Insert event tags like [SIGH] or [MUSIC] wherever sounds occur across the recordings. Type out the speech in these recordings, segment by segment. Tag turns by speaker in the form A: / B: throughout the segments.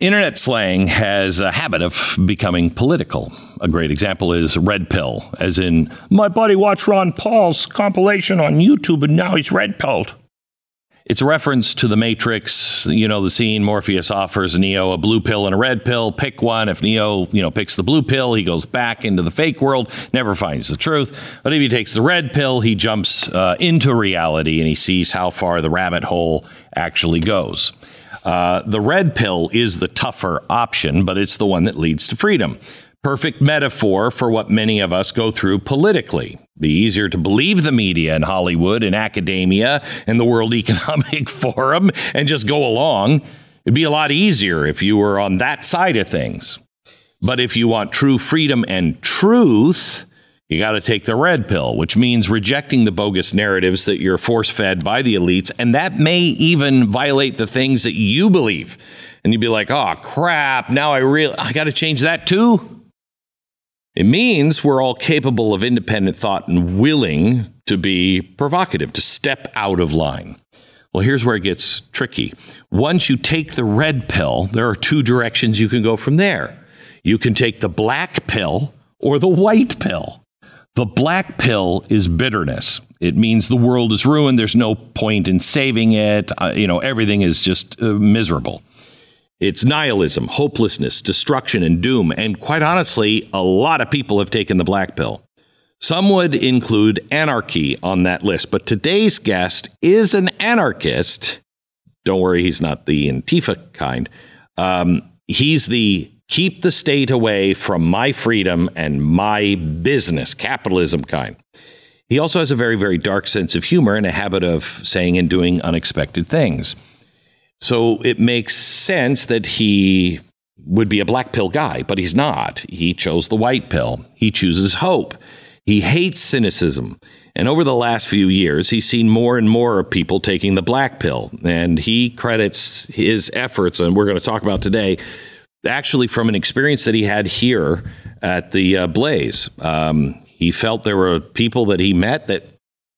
A: Internet slang has a habit of becoming political. A great example is red pill, as in, my buddy watched Ron Paul's compilation on YouTube and now he's red pilled. It's a reference to the Matrix. You know, the scene Morpheus offers Neo a blue pill and a red pill. Pick one. If Neo, you know, picks the blue pill, he goes back into the fake world, never finds the truth. But if he takes the red pill, he jumps uh, into reality and he sees how far the rabbit hole actually goes. Uh, the red pill is the tougher option, but it's the one that leads to freedom. Perfect metaphor for what many of us go through politically. Be easier to believe the media in Hollywood and academia and the World [LAUGHS] Economic Forum and just go along. It'd be a lot easier if you were on that side of things. But if you want true freedom and truth, you got to take the red pill, which means rejecting the bogus narratives that you're force fed by the elites. And that may even violate the things that you believe. And you'd be like, oh, crap, now I really, I got to change that too. It means we're all capable of independent thought and willing to be provocative, to step out of line. Well, here's where it gets tricky. Once you take the red pill, there are two directions you can go from there. You can take the black pill or the white pill. The black pill is bitterness. It means the world is ruined. There's no point in saving it. Uh, you know, everything is just uh, miserable. It's nihilism, hopelessness, destruction, and doom. And quite honestly, a lot of people have taken the black pill. Some would include anarchy on that list, but today's guest is an anarchist. Don't worry, he's not the Antifa kind. Um, he's the keep the state away from my freedom and my business, capitalism kind. He also has a very, very dark sense of humor and a habit of saying and doing unexpected things. So it makes sense that he would be a black pill guy, but he's not. He chose the white pill. He chooses hope. He hates cynicism. And over the last few years, he's seen more and more of people taking the black pill. And he credits his efforts, and we're going to talk about today, actually from an experience that he had here at the uh, Blaze. Um, he felt there were people that he met that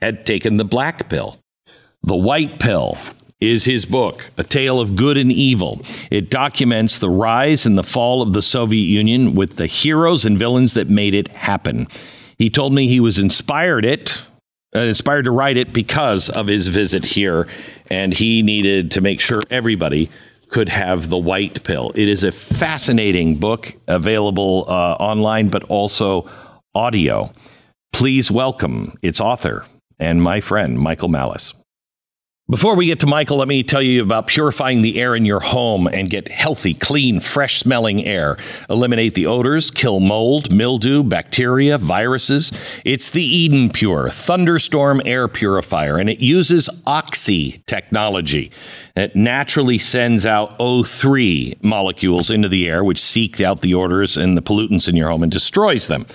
A: had taken the black pill. The white pill is his book, A Tale of Good and Evil. It documents the rise and the fall of the Soviet Union with the heroes and villains that made it happen. He told me he was inspired it uh, inspired to write it because of his visit here and he needed to make sure everybody could have the white pill. It is a fascinating book available uh, online, but also audio. Please welcome its author and my friend, Michael Malice. Before we get to Michael, let me tell you about purifying the air in your home and get healthy, clean, fresh smelling air. Eliminate the odors, kill mold, mildew, bacteria, viruses. It's the Eden Pure Thunderstorm Air Purifier, and it uses Oxy technology. It naturally sends out O3 molecules into the air, which seek out the odors and the pollutants in your home and destroys them.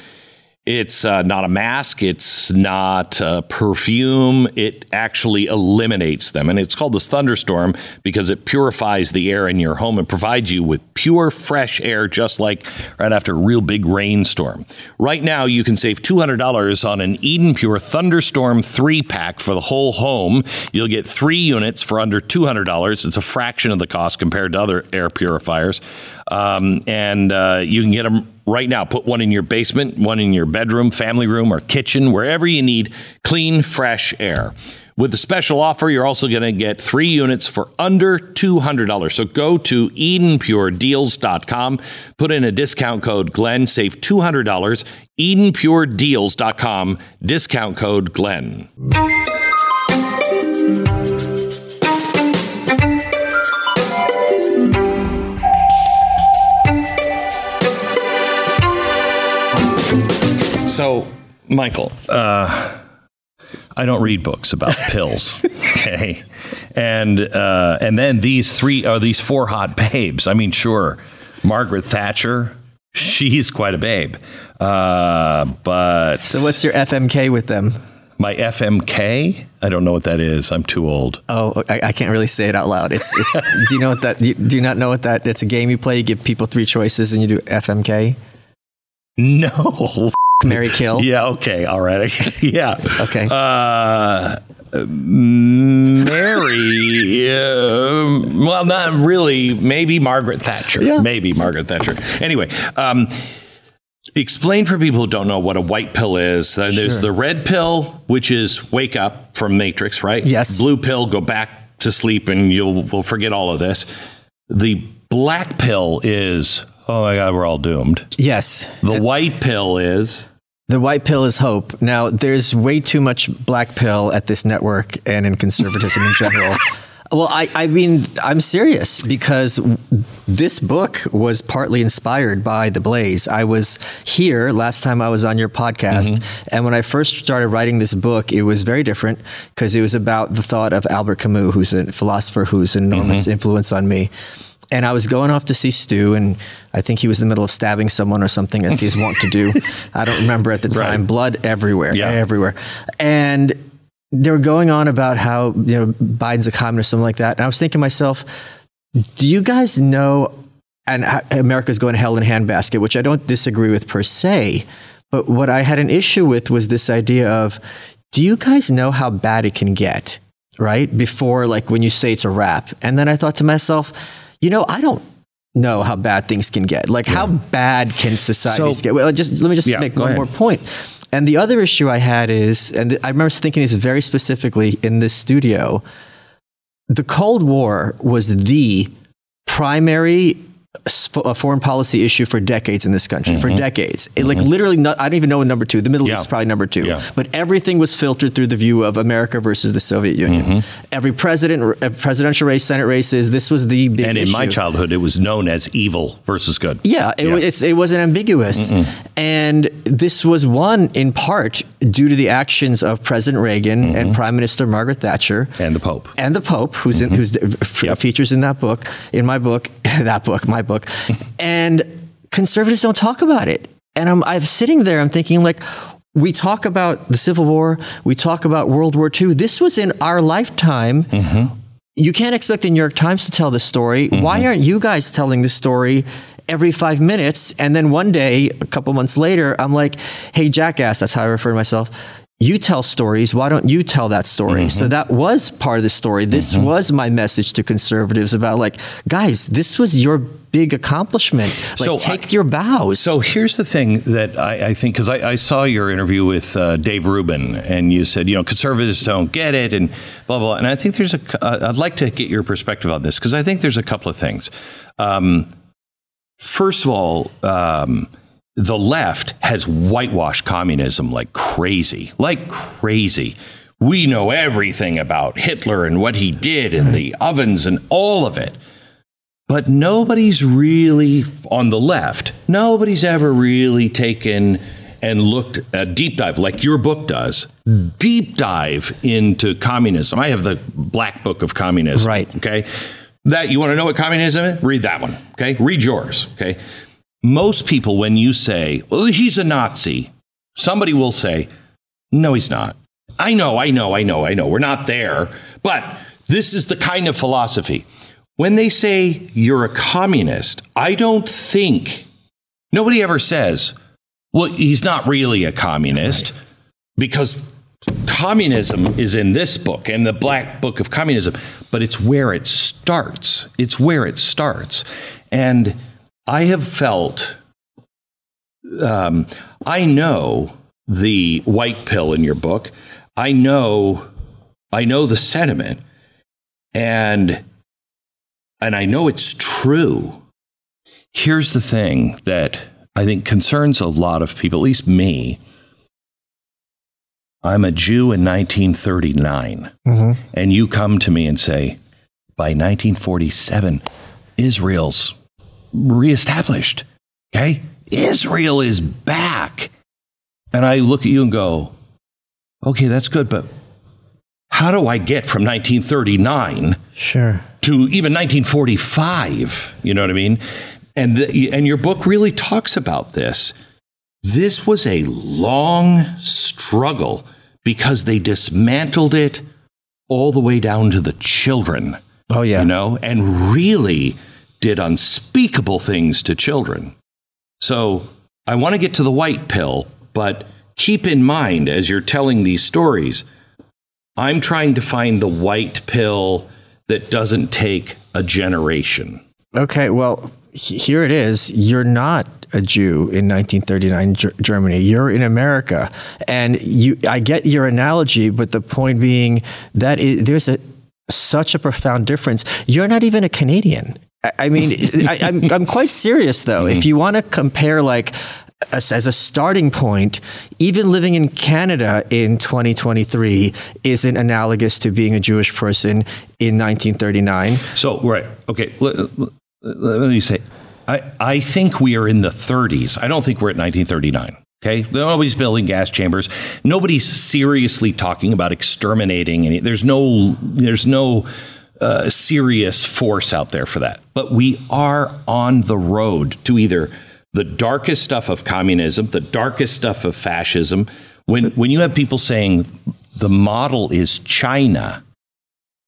A: It's uh, not a mask. It's not perfume. It actually eliminates them. And it's called this thunderstorm because it purifies the air in your home and provides you with pure, fresh air, just like right after a real big rainstorm. Right now, you can save $200 on an Eden Pure Thunderstorm 3 pack for the whole home. You'll get three units for under $200. It's a fraction of the cost compared to other air purifiers. Um, and uh, you can get them right now. Put one in your basement, one in your bedroom, family room, or kitchen, wherever you need clean, fresh air. With the special offer, you're also going to get three units for under $200. So go to EdenPureDeals.com, put in a discount code Glenn, save $200. EdenPureDeals.com, discount code Glenn. So, Michael, uh, I don't read books about [LAUGHS] pills. Okay, and uh, and then these three are these four hot babes. I mean, sure, Margaret Thatcher, she's quite a babe, uh, but
B: So what's your FMK with them?
A: my FMK, I don't know what that is. I'm too old.
B: Oh, I, I can't really say it out loud. It's, it's [LAUGHS] do you know what that? Do you, do you not know what that? It's a game you play. You give people three choices, and you do FMK.
A: No.
B: Marry Kill.
A: Yeah. Okay. All right. [LAUGHS] yeah.
B: Okay.
A: Uh, Marry, uh, well, not really. Maybe Margaret Thatcher.
B: Yeah.
A: Maybe Margaret Thatcher. Anyway, um, explain for people who don't know what a white pill is. Then There's
B: Sure.
A: the red pill, which is wake up from Matrix, right?
B: Yes.
A: Blue pill, go back to sleep, and you'll will forget all of this. The black pill is, oh my God, we're all doomed.
B: Yes.
A: The white pill is.
B: The white pill is hope. Now, there's way too much black pill at this network and in conservatism in general. [LAUGHS] Well, I, I mean, I'm serious because this book was partly inspired by The Blaze. I was here last time I was on your podcast. Mm-hmm. And when I first started writing this book, it was very different because it was about the thought of Albert Camus, who's a philosopher who's an enormous mm-hmm. influence on me. And I was going off to see Stu, and I think he was in the middle of stabbing someone or something, as he's wont to do. [LAUGHS] I don't remember at the time.
A: Right.
B: Blood everywhere,
A: Yeah.
B: everywhere. And they were going on about how you know Biden's a communist, or something like that. And I was thinking to myself, do you guys know? And how- uh, America's going to hell in a handbasket, which I don't disagree with per se. But what I had an issue with was this idea of, do you guys know how bad it can get? Right before, like when you say it's a wrap, and then I thought to myself, you know, I don't know how bad things can get. Like, how bad can societies
A: So-
B: get? Well, just let me just
A: Yeah,
B: make one
A: ahead.
B: more point. And the other issue I had is, and I remember thinking this very specifically in this studio, the Cold War was the primary uh, foreign policy issue for decades in this country, for decades. It, like literally, not, I don't even know what number two. The Middle
A: Mm-hmm. Yeah.
B: East is probably number two.
A: Yeah.
B: But everything was filtered through the view of America versus the Soviet Union.
A: Mm-hmm.
B: Every president, uh, presidential race, Senate races, this was the big
A: And in my childhood, it was known as evil versus good.
B: Yeah, it,
A: Yeah.
B: It's, it wasn't ambiguous. And this was won in part due to the actions of President Reagan
A: Mm-hmm.
B: and Prime Minister Margaret Thatcher.
A: And the Pope.
B: And the Pope, who's in, who's f-
A: Yep.
B: features in that book, in my book, [LAUGHS] that book, my book, and conservatives don't talk about it. And I'm, I'm sitting there, I'm thinking like, we talk about the Civil War, we talk about World War II. This was in our lifetime. Mm-hmm. You can't expect the New York Times to tell this story. Mm-hmm. Why aren't you guys telling this story every five minutes? And then one day, a couple months later, I'm like, hey, jackass, that's how I refer to myself. You tell stories. Why don't you tell that story? So that was part of the story. This was my message to conservatives about like, guys, this was your big accomplishment. Like,
A: So
B: take
A: I-
B: your bows.
A: So here's the thing that I, I think, because I, I saw your interview with uh, Dave Rubin, and you said, you know, conservatives don't get it, and blah, blah. And I think there's a, uh, I'd like to get your perspective on this, because I think there's a couple of things. Um, first of all, um, the left has whitewashed communism like crazy, like crazy. We know everything about Hitler and what he did and the ovens and all of it. But nobody's really on the left. Nobody's ever really taken and looked a deep dive like your book does. Deep dive into communism. I have the black book of communism.
B: Right.
A: Okay. That you want to know what communism is? Read that one. Okay. Read yours. Okay. Most people, when you say, well, he's a Nazi, somebody will say, no, he's not. I know, I know, I know, I know. We're not there. But this is the kind of philosophy. When they say you're a communist, I don't think nobody ever says, well, he's not really a communist because communism is in this book and the black book of communism, but it's where it starts. It's where it starts. And I have felt, um, I know the white pill in your book. I know I know the sentiment and and I know it's true. Here's the thing that I think concerns a lot of people, at least me. I'm a Jew in 1939,
B: Mm-hmm.
A: and you come to me and say, by 1947, Israel's reestablished. Okay? Israel is back. And I look at you and go, okay, that's good, but how do I get from 1939
B: Sure.
A: to even 1945? You know what I mean? And, the, and your book really talks about this. This was a long struggle because they dismantled it all the way down to the children
B: Oh yeah.
A: you know, and really did unspeakable things to children. So I want to get to the white pill, but keep in mind as you're telling these stories, I'm trying to find the white pill that doesn't take a generation.
B: Okay, well, here it is. You're not a Jew in 1939 Ger- Germany. You're in America, and you. I get your analogy, but the point being that there's a such a profound difference. You're not even a Canadian. I, mean, I, I'm I'm quite serious though. If mm-hmm. you want to compare, like. As, as a starting point, even living in Canada in 2023 isn't analogous to being a Jewish person in 1939.
A: So, right. Okay. Let, let- let me say, I, I think we are in the 30s. I don't think we're at 1939. Okay. Nobody's building gas chambers. Nobody's seriously talking about exterminating any. There's no, there's no uh, serious force out there for that. But we are on the road to either the darkest stuff of communism, the darkest stuff of fascism. When, when you have people saying the model is China,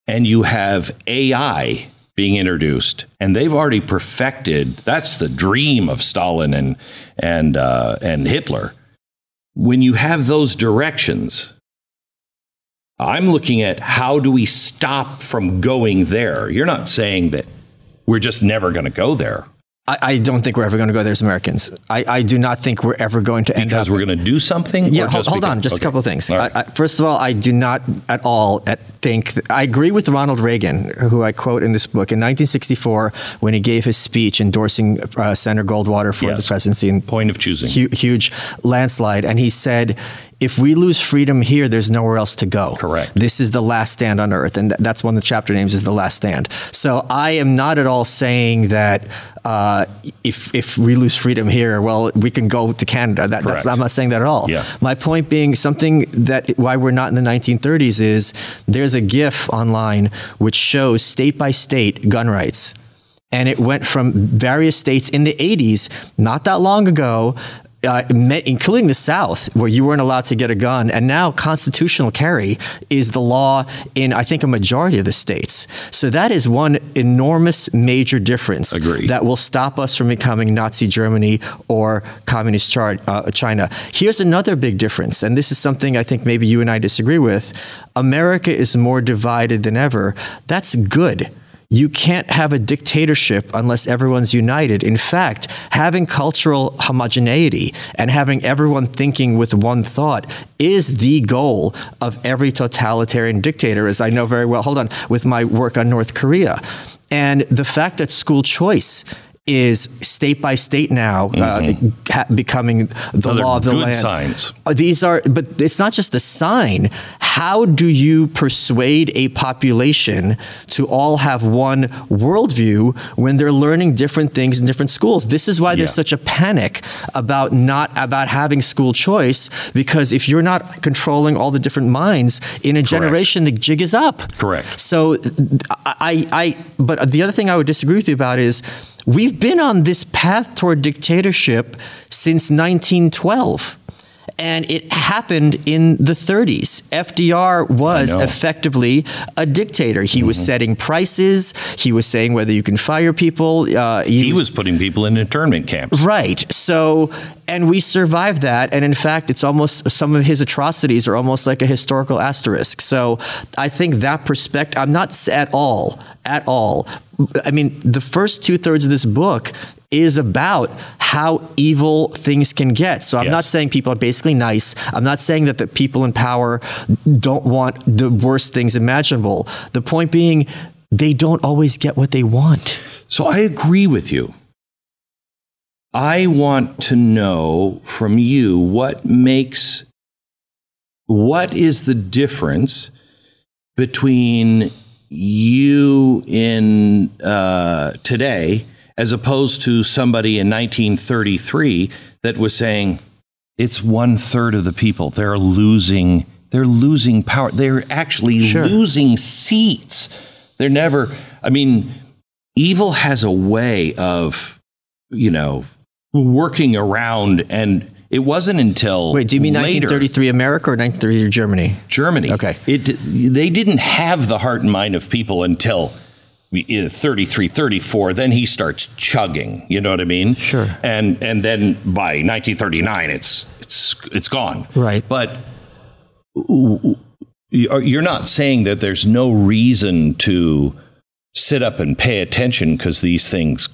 A: and you have AI being introduced, and they've already perfected. That's the dream of Stalin and and uh, and Hitler. When you have those directions, I'm looking at how do we stop from going there. You're not saying that we're just never going to go there
B: I, I don't think we're ever going to go there as Americans. I, I do not think we're ever going to end
A: because
B: up.
A: we're going to do something.
B: yeah, hold, hold
A: because-
B: on, just
A: okay.
B: a couple of things.
A: Right.
B: I, first of all, I do not at all at, think I agree with Ronald Reagan, who I quote in this book in 1964 when he gave his speech endorsing uh, Senator Goldwater for
A: Yes.
B: the presidency. And
A: Point of choosing.
B: hu- huge landslide, and he said, "If we lose freedom here, there's nowhere else to go."
A: Correct.
B: This is the last stand on earth, and th- that's one of the chapter names is the last stand. So I am not at all saying that uh, if if we lose freedom here, well, we can go to Canada. That, that's. I'm not saying that at all.
A: Yeah.
B: My point being something that why we're not in the 1930s is there's a GIF online which shows state by state gun rights. And it went from various states in the 80s, not that long ago, uh, including the South, where you weren't allowed to get a gun. And now constitutional carry is the law in, I think, a majority of the states. So that is one enormous major difference
A: Agreed.
B: that will stop us from becoming Nazi Germany or communist Char- uh, China. Here's another big difference, and this is something I think maybe you and I disagree with. America is more divided than ever. That's good. You can't have a dictatorship unless everyone's united. In fact, having cultural homogeneity and having everyone thinking with one thought is the goal of every totalitarian dictator, as I know very well. Hold on, with my work on North Korea. And the fact that school choice is state by state now uh, ha- becoming the
A: Mm-hmm. Other
B: law of the
A: good
B: land.
A: signs.
B: Uh, These are, but it's not just a sign. How do you persuade a population to all have one worldview when they're learning different things in different schools? This is why there's
A: Yeah.
B: such a panic about not about having school choice because if you're not controlling all the different minds in a generation, the jig is up.
A: Correct.
B: So I, I, but the other thing I would disagree with you about is we've been on this path toward dictatorship since 1912. And it happened in the 30s. FDR was effectively a dictator. He was setting prices. He was saying whether you can fire people. Uh,
A: He was putting people in internment camps.
B: Right. So, and we survived that. And in fact, it's almost some of his atrocities are almost like a historical asterisk. So I think that perspective, I'm not at all, at all. I mean, the first two thirds of this book is about how evil things can get. So I'm
A: Yes.
B: not saying people are basically nice. I'm not saying that the people in power don't want the worst things imaginable. The point being, they don't always get what they want.
A: So I agree with you. I want to know from you what makes what is the difference between you in uh, today as opposed to somebody in 1933 that was saying it's one third of the people they're losing they're losing power they're actually
B: Sure.
A: losing seats they're never i mean evil has a way of you know working around and it wasn't until
B: Wait, do you mean
A: later,
B: 1933 America or 1933 Germany?
A: Germany.
B: Okay.
A: It, they didn't have the heart and mind of people until 33, 34. Then he starts chugging. You know what I mean?
B: Sure.
A: And and then by 1939, it's it's it's gone.
B: Right.
A: But you're not saying that there's no reason to sit up and pay attention because these things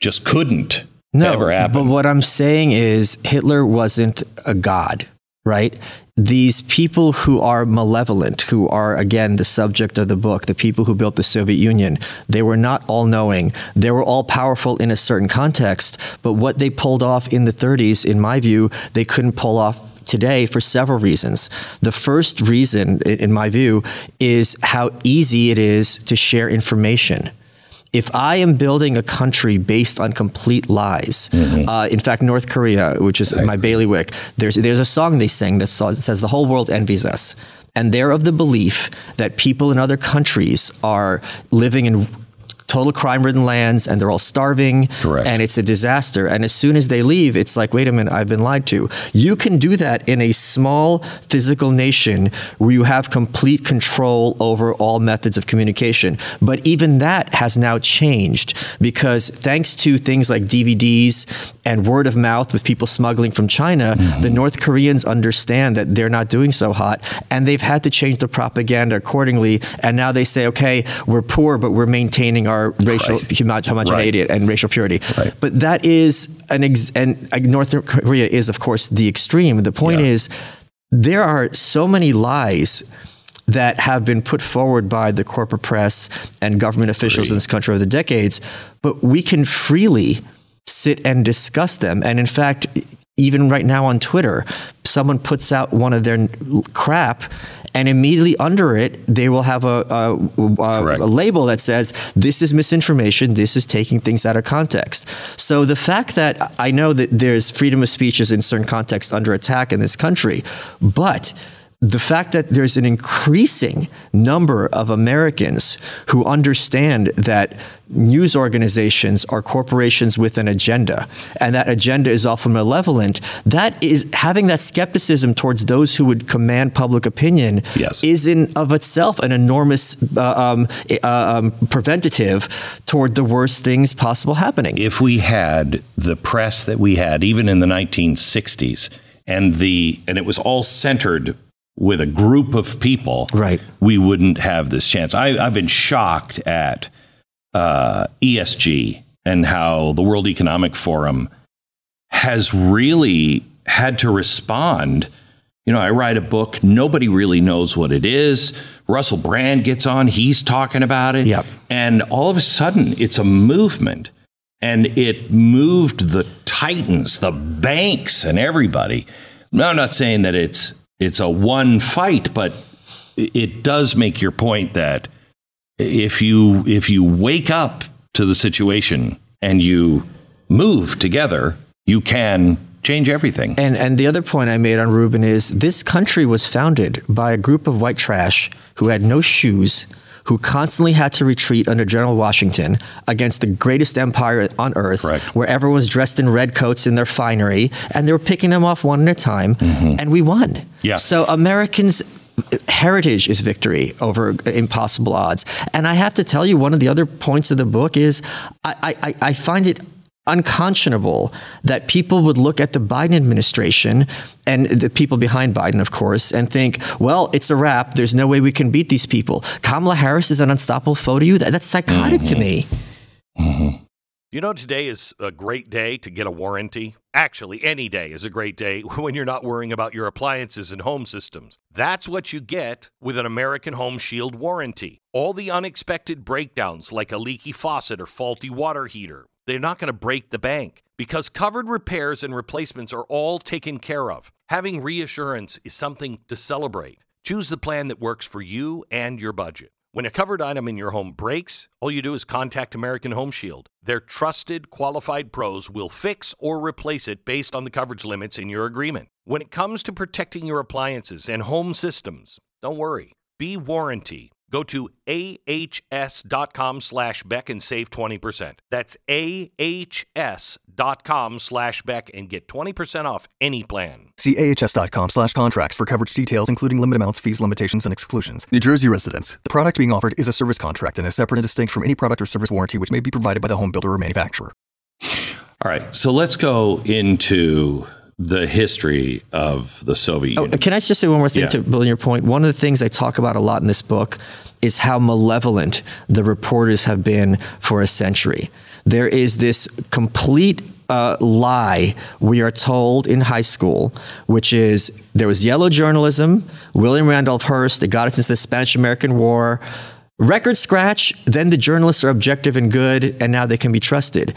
A: just couldn't
B: No,
A: ever happen.
B: but what I'm saying is Hitler wasn't a god, right? These people who are malevolent, who are again the subject of the book, the people who built the Soviet Union, they were not all knowing. They were all powerful in a certain context, but what they pulled off in the 30s, in my view, they couldn't pull off today for several reasons. The first reason, in my view, is how easy it is to share information if I am building a country based on complete lies, uh, in fact, North Korea, which is my bailiwick, there's there's a song they sing that says the whole world envies us, and they're of the belief that people in other countries are living in total crime-ridden lands and they're all starving
A: Correct.
B: and it's a disaster. And as soon as they leave it's like wait a minute i've been lied to. You can do that in a small physical nation where you have complete control over all methods of communication. But even that has now changed because thanks to things like dvds and word of mouth with people smuggling from china the mm-hmm. north koreans understand that they're not doing so hot and they've had to change the propaganda accordingly. And now they say okay we're poor but we're maintaining our racial homo- homogeneity and racial purity
A: Right.
B: but that is an ex- and North Korea is of course the extreme. The point
A: Yeah.
B: is there are so many lies that have been put forward by the corporate press and government officials in this country over the decades, but we can freely sit and discuss them. And in fact, even right now on Twitter, someone puts out one of their crap. And immediately under it, they will have a, a, a, a label that says this is misinformation, this is taking things out of context. So the fact that I know that there's freedom of speech is in certain contexts under attack in this country, but the fact that there's an increasing number of Americans who understand that news organizations are corporations with an agenda, and that agenda is often malevolent, that is having that skepticism towards those who would command public opinion
A: Yes.
B: is in of itself an enormous uh, um, uh, um, preventative toward the worst things possible happening.
A: if we had the press that we had even in the 1960s and the and it was all centered with a group of people
B: Right.
A: we wouldn't have this chance I, i've been shocked at uh, esg and how the world economic forum has really had to respond you know, I write a book, nobody really knows what it is. Russell Brand gets on, he's talking about it.
B: Yep.
A: And all of a sudden, it's a movement. And it moved the titans, the banks, and everybody. Now, I'm not saying that it's it's a one fight, but it does make your point that if you if you wake up to the situation and you move together, you can change everything.
B: And and the other point I made on Rubin is this country was founded by a group of white trash who had no shoes, who constantly had to retreat under General Washington against the greatest empire on earth,
A: Correct.
B: where everyone was dressed in red coats in their finery, and they were picking them off one at a time, mm-hmm. and we won.
A: Yeah.
B: So Americans. Heritage is victory over impossible odds. And I have to tell you, one of the other points of the book is I, I, I find it unconscionable that people would look at the Biden administration and the people behind Biden, of course, and think, well, it's a wrap. There's no way we can beat these people. Kamala Harris is an unstoppable foe to you. That, that's psychotic to mm-hmm. me. Mm-hmm.
C: You know, today is a great day to get a warranty. Actually, any day is a great day [LAUGHS] when you're not worrying about your appliances and home systems. That's what you get with an American Home Shield warranty. All the unexpected breakdowns, like a leaky faucet or faulty water heater, they're not going to break the bank because covered repairs and replacements are all taken care of. Having reassurance is something to celebrate. Choose the plan that works for you and your budget. When a covered item in your home breaks, all you do is contact American Home Shield. Their trusted, qualified pros will fix or replace it based on the coverage limits in your agreement. When it comes to protecting your appliances and home systems, don't worry. Be warranty. Go to ahs.com slash Beck and save 20%. That's ahs.com slash Beck and get 20% off any plan.
D: See ahs.com slash contracts for coverage details, including limit amounts, fees, limitations, and exclusions. New Jersey residents. The product being offered is a service contract and is separate and distinct from any product or service warranty which may be provided by the home builder or manufacturer.
A: All right, so let's go into the history of the Soviet
B: Oh,
A: Union.
B: can I just say one more thing
A: Yeah.
B: to build on your point? One of the things I talk about a lot in this book is how malevolent the reporters have been for a century. There is this complete uh, lie we are told in high school, which is there was yellow journalism, William Randolph Hearst, it got us into the Spanish American War. Record scratch, then the journalists are objective and good, and now they can be trusted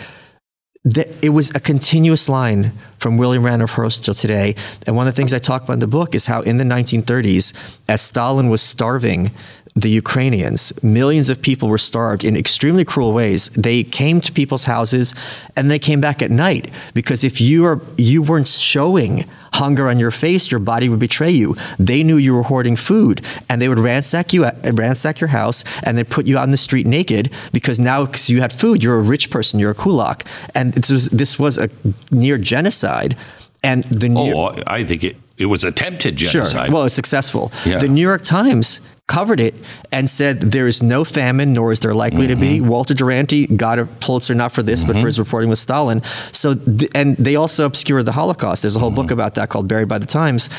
B: it was a continuous line from William Randolph Hearst till today. And one of the things I talk about in the book is how in the 1930s, as Stalin was starving the Ukrainians, millions of people were starved in extremely cruel ways. They came to people's houses and they came back at night because if you are you weren't showing hunger on your face, your body would betray you. They knew you were hoarding food, and they would ransack you, ransack your house, and they put you out in the street naked because now, because you had food, you're a rich person, you're a kulak, and this was, this was a near genocide. And the New
A: oh, I think it, it was attempted genocide.
B: Sure. Well, it's successful.
A: Yeah.
B: The New York Times covered it and said there is no famine, nor is there likely to be. Mm-hmm. Walter Duranty got a Pulitzer not for this, but for mm-hmm. his reporting with Stalin. So, th- and they also obscured the Holocaust. There's a whole book mm-hmm. about that called Buried by the Times.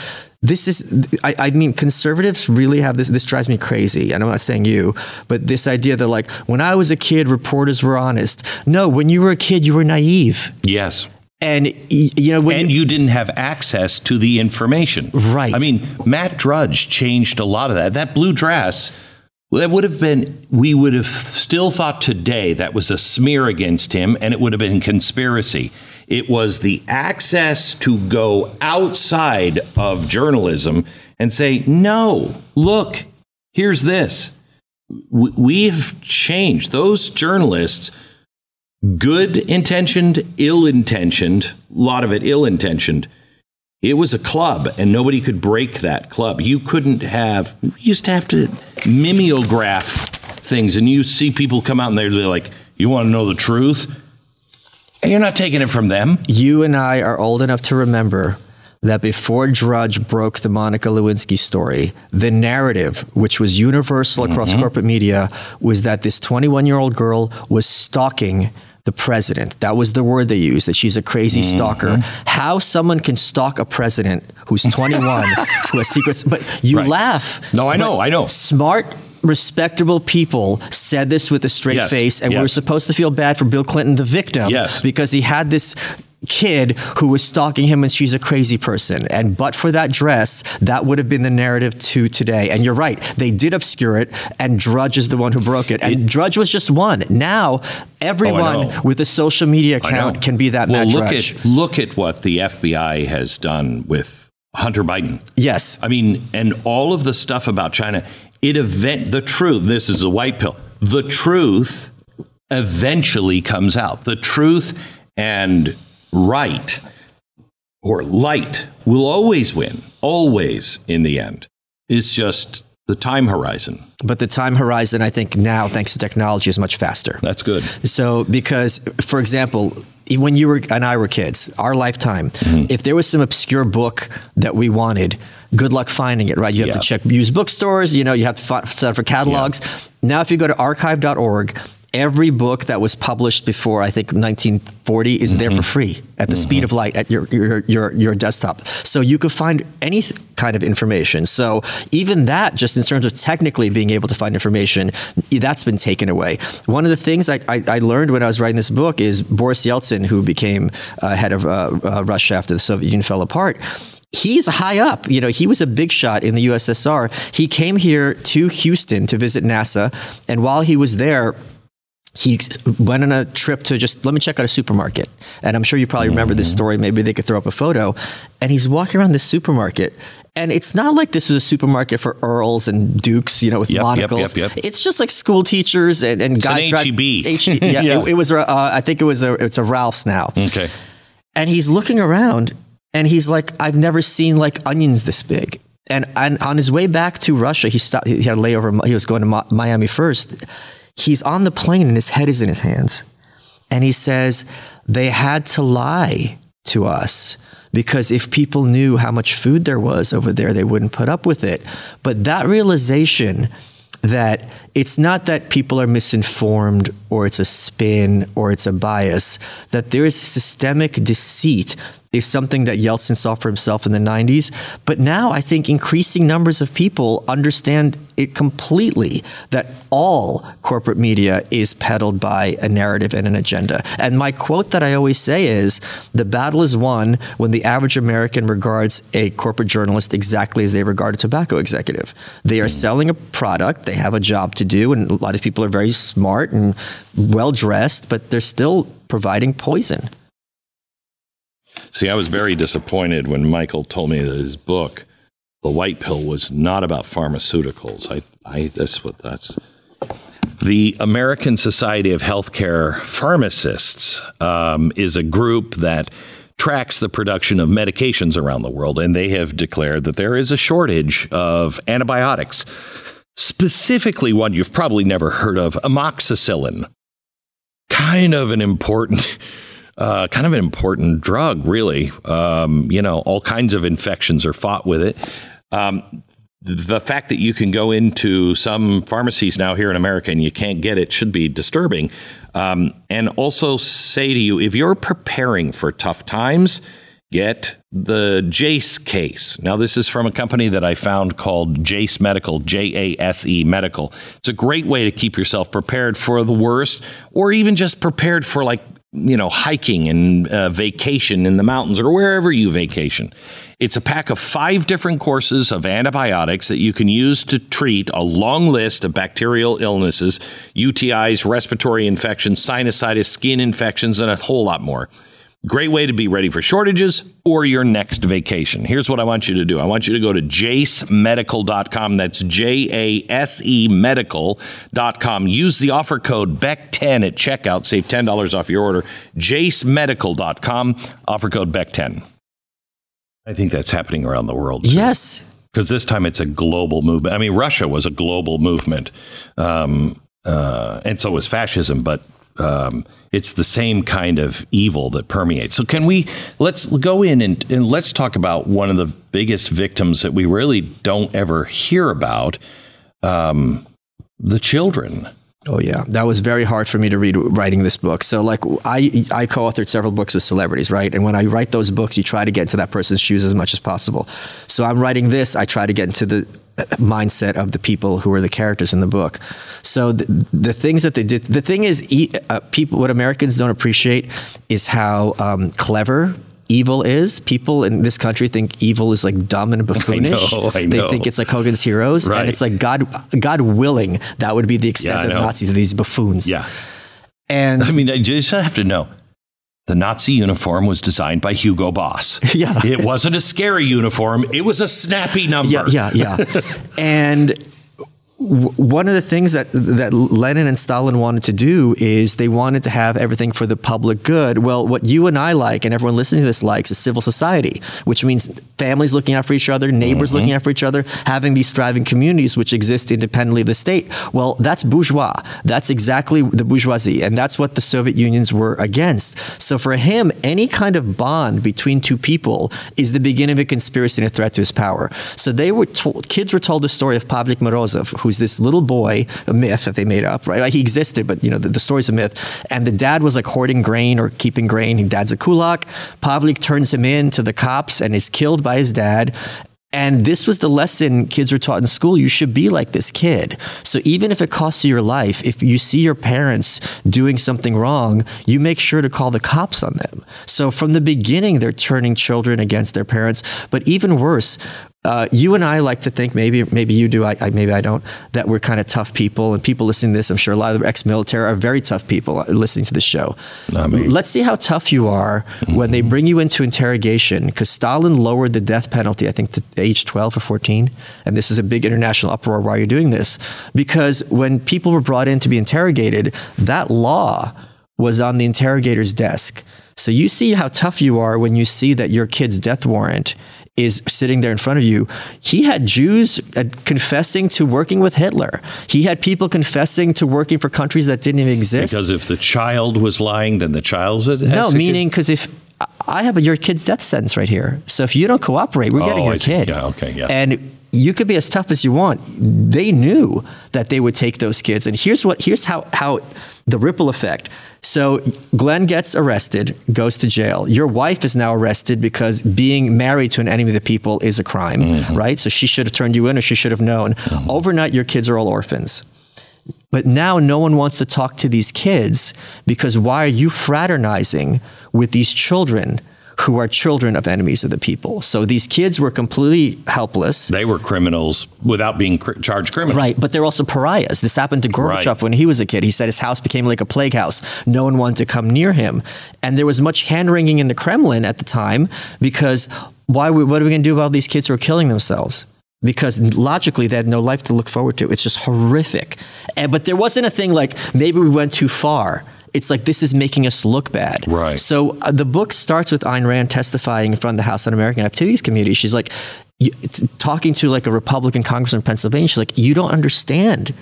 B: This is, I, I mean, conservatives really have this. This drives me crazy. And I'm not saying you, but this idea that, like, when I was a kid, reporters were honest. No, when you were a kid, you were naive.
A: yes.
B: And, you know, when
A: and you didn't have access to the information.
B: Right.
A: I mean, Matt Drudge changed a lot of that. That blue dress, that would have been, we would have still thought today that was a smear against him and it would have been conspiracy. It was the access to go outside of journalism and say, no, look, here's this. We've changed. Those journalists good intentioned, ill intentioned, a lot of it ill intentioned. It was a club, and nobody could break that club. You couldn't have, you used to have to mimeograph things, and you see people come out and they're like, You want to know the truth? And you're not taking it from them.
B: you and I are old enough to remember that before Drudge broke the Monica Lewinsky story, the narrative, which was universal across mm-hmm. corporate media, was that this 21 year old girl was stalking the president. That was the word they used, that she's a crazy mm-hmm. stalker. How someone can stalk a president who's [LAUGHS] 21, who has secrets, but you
A: Right.
B: laugh.
A: No, I know, I know.
B: Smart, respectable people said this with a straight
A: Yes,
B: face, and we
A: yes.
B: were supposed to feel bad for Bill Clinton, the victim,
A: Yes.
B: because he had this kid who was stalking him and she's a crazy person. And but for that dress, that would have been the narrative to today. And you're right, they did obscure it, and Drudge is the one who broke it. And Drudge was just one. Now everyone oh,
A: know.
B: with a social media account can be that
A: well,
B: Matt
A: look
B: Drudge.
A: at look at what the FBI has done with Hunter Biden.
B: yes.
A: I mean, and all of the stuff about China, it event the truth. This is a white pill. The truth eventually comes out. The truth and right or light will always win, always in the end. It's just the time horizon.
B: But the time horizon, I think now, thanks to technology, is much faster.
A: That's good.
B: So, because, for example, when you were and I were kids, our lifetime,
A: Mm-hmm.
B: if there was some obscure book that we wanted, good luck finding it, right? You have to check used bookstores, you know, you have to fi- set up for catalogs. Now, if you go to archive.org, every book that was published before I think 1940 is mm-hmm. there for free at the mm-hmm. speed of light at your, your your your desktop. So you could find any kind of information. So even that, just in terms of technically being able to find information, that's been taken away. One of the things I, I, I learned when I was writing this book is Boris Yeltsin, who became uh, head of uh, uh, Russia after the Soviet Union fell apart he's high up. You know, he was a big shot in the USSR. He came here to Houston to visit NASA, and while he was there, he went on a trip to just let me check out a supermarket. And I'm sure you probably remember this mm-hmm. story. Maybe they could throw up a photo. And he's walking around this supermarket. And it's not like this is a supermarket for earls and dukes, you know, with
A: yep,
B: monocles.
A: Yep, yep,
B: it's just like school teachers and, and
A: it's
B: guys.
A: An HEB.
B: H-E- yeah, [LAUGHS] yeah. It, it, was. Uh, I think it was a. It's a Ralph's now.
A: Okay.
B: And he's looking around, and he's like, "I've never seen like onions this big." And, and on his way back to Russia, he stopped. He had a layover. He was going to Miami first he's on the plane and his head is in his hands. And he says, they had to lie to us because if people knew how much food there was over there, they wouldn't put up with it. But that realization that it's not that people are misinformed or it's a spin or it's a bias, that there is systemic deceit is something that Yeltsin saw for himself in the 90s. But now I think increasing numbers of people understand it completely that all corporate media is peddled by a narrative and an agenda. And my quote that I always say is the battle is won when the average American regards a corporate journalist exactly as they regard a tobacco executive. They are selling a product, they have a job to do, and a lot of people are very smart and well dressed, but they're still providing poison.
A: See, I was very disappointed when Michael told me that his book, The White Pill, was not about pharmaceuticals. I, I that's what that's. The American Society of Healthcare Pharmacists um, is a group that tracks the production of medications around the world, and they have declared that there is a shortage of antibiotics, specifically one you've probably never heard of, amoxicillin. Kind of an important [LAUGHS] uh, kind of an important drug, really. Um, you know, all kinds of infections are fought with it. Um, the fact that you can go into some pharmacies now here in America and you can't get it should be disturbing. Um, and also say to you, if you're preparing for tough times, get the Jase case. Now, this is from a company that I found called Jase Medical, J A S E Medical. It's a great way to keep yourself prepared for the worst or even just prepared for like you know, hiking and uh, vacation in the mountains or wherever you vacation. It's a pack of five different courses of antibiotics that you can use to treat a long list of bacterial illnesses, UTIs, respiratory infections, sinusitis, skin infections, and a whole lot more. Great way to be ready for shortages or your next vacation. Here's what I want you to do I want you to go to jasemedical.com. That's J A S E medical.com. Use the offer code BECK10 at checkout. Save $10 off your order. jasemedical.com. Offer code BECK10. I think that's happening around the world.
B: Too. Yes.
A: Because this time it's a global movement. I mean, Russia was a global movement, um, uh, and so was fascism, but um, it's the same kind of evil that permeates. So can we let's go in and, and let's talk about one of the biggest victims that we really don't ever hear about, um, the children.
B: Oh yeah, that was very hard for me to read writing this book. So like I I co-authored several books with celebrities, right? And when I write those books, you try to get into that person's shoes as much as possible. So I'm writing this, I try to get into the mindset of the people who are the characters in the book. So the, the things that they did, the thing is, uh, people, what Americans don't appreciate is how um, clever evil is. People in this country think evil is like dumb and [LAUGHS] buffoonish.
A: I know, I know.
B: They think it's like Hogan's Heroes,
A: right.
B: and it's like God, God willing, that would be the extent yeah, of Nazis, these buffoons.
A: Yeah.
B: And
A: I mean, I just have to know the Nazi uniform was designed by Hugo Boss. [LAUGHS]
B: Yeah.
A: It wasn't a scary uniform, it was a snappy number.
B: Yeah, yeah, yeah. [LAUGHS] and one of the things that that Lenin and Stalin wanted to do is they wanted to have everything for the public good. Well, what you and I like, and everyone listening to this likes, is civil society, which means families looking out for each other, neighbors mm-hmm. looking out for each other, having these thriving communities which exist independently of the state. Well, that's bourgeois. That's exactly the bourgeoisie, and that's what the Soviet unions were against. So for him, any kind of bond between two people is the beginning of a conspiracy and a threat to his power. So they were told, kids were told the story of Pavlik Morozov who's this little boy, a myth that they made up, right? Like he existed, but you know the, the story's a myth. And the dad was like hoarding grain or keeping grain. His dad's a kulak. Pavlik turns him in to the cops and is killed by his dad. And this was the lesson kids were taught in school. You should be like this kid. So even if it costs you your life, if you see your parents doing something wrong, you make sure to call the cops on them. So from the beginning, they're turning children against their parents. But even worse, uh, you and I like to think maybe maybe you do I, I, maybe I don't that we're kind of tough people and people listening to this I'm sure a lot of the ex-military are very tough people listening to the show. Let's see how tough you are mm-hmm. when they bring you into interrogation because Stalin lowered the death penalty I think to age 12 or 14 and this is a big international uproar why you're doing this because when people were brought in to be interrogated that law was on the interrogator's desk. So you see how tough you are when you see that your kid's death warrant is sitting there in front of you. He had Jews uh, confessing to working with Hitler. He had people confessing to working for countries that didn't even exist.
A: Because if the child was lying, then the child was
B: no meaning because if I have a, your kid's death sentence right here, so if you don't cooperate, we're oh, getting your I kid.
A: See. Yeah, okay, yeah.
B: And you could be as tough as you want. They knew that they would take those kids, and here's what here's how how the ripple effect. So Glenn gets arrested, goes to jail. Your wife is now arrested because being married to an enemy of the people is a crime, mm-hmm. right? So she should have turned you in or she should have known. Mm-hmm. Overnight, your kids are all orphans. But now no one wants to talk to these kids because why are you fraternizing with these children who are children of enemies of the people. So these kids were completely helpless.
A: They were criminals without being cr- charged criminal.
B: Right, but they're also pariahs. This happened to Gorbachev right. when he was a kid. He said his house became like a plague house. No one wanted to come near him. And there was much hand wringing in the Kremlin at the time because why? What are we going to do about these kids who are killing themselves? because logically they had no life to look forward to. It's just horrific. And, but there wasn't a thing like maybe we went too far it's like this is making us look bad.
A: Right.
B: So uh, the book starts with Ayn Rand testifying in front of the House Un-American Activities Committee. She's like, you, talking to like a Republican congressman in Pennsylvania. She's like, you don't understand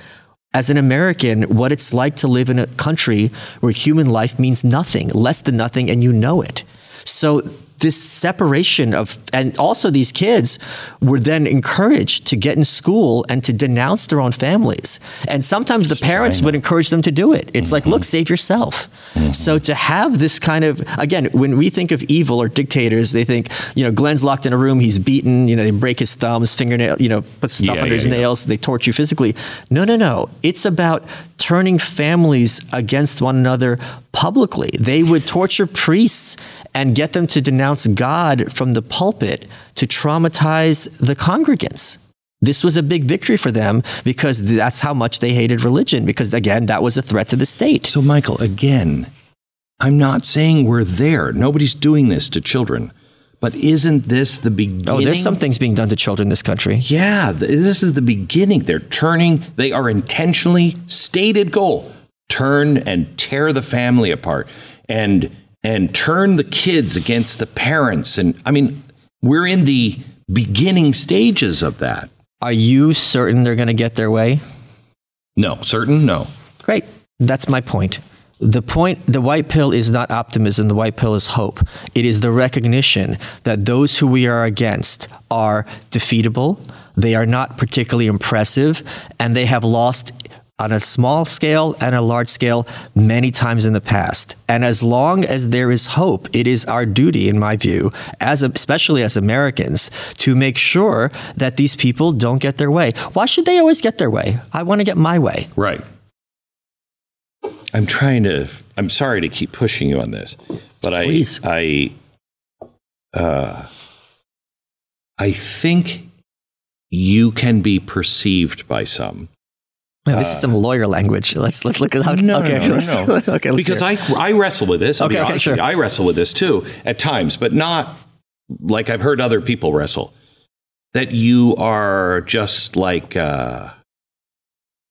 B: as an American what it's like to live in a country where human life means nothing, less than nothing, and you know it. So this separation of, and also these kids were then encouraged to get in school and to denounce their own families. And sometimes the parents would encourage them to do it. It's mm-hmm. like, look, save yourself. Mm-hmm. So to have this kind of, again, when we think of evil or dictators, they think, you know, Glenn's locked in a room, he's beaten, you know, they break his thumb, his fingernail, you know, put stuff yeah, under yeah, his yeah. nails, they torture you physically. No, no, no. It's about turning families against one another publicly. They would torture priests and get them to denounce God from the pulpit to traumatize the congregants. This was a big victory for them because that's how much they hated religion, because again, that was a threat to the state.
A: So, Michael, again, I'm not saying we're there. Nobody's doing this to children. But isn't this the beginning?
B: Oh, there's some things being done to children in this country.
A: Yeah, this is the beginning. They're turning, they are intentionally stated goal turn and tear the family apart and and turn the kids against the parents and I mean we're in the beginning stages of that.
B: Are you certain they're going to get their way?
A: No, certain? No.
B: Great. That's my point. The point, the white pill is not optimism, the white pill is hope. It is the recognition that those who we are against are defeatable, they are not particularly impressive, and they have lost on a small scale and a large scale many times in the past. And as long as there is hope, it is our duty, in my view, as especially as Americans, to make sure that these people don't get their way. Why should they always get their way? I want to get my way.
A: Right. I'm trying to. I'm sorry to keep pushing you on this, but I,
B: Please.
A: I, uh, I think you can be perceived by some.
B: this uh, is some lawyer language. Let's let's look at how.
A: No, okay, no, no, no. [LAUGHS] okay, because I I wrestle with this. I'll okay, okay, sure. I wrestle with this too at times, but not like I've heard other people wrestle. That you are just like. Uh,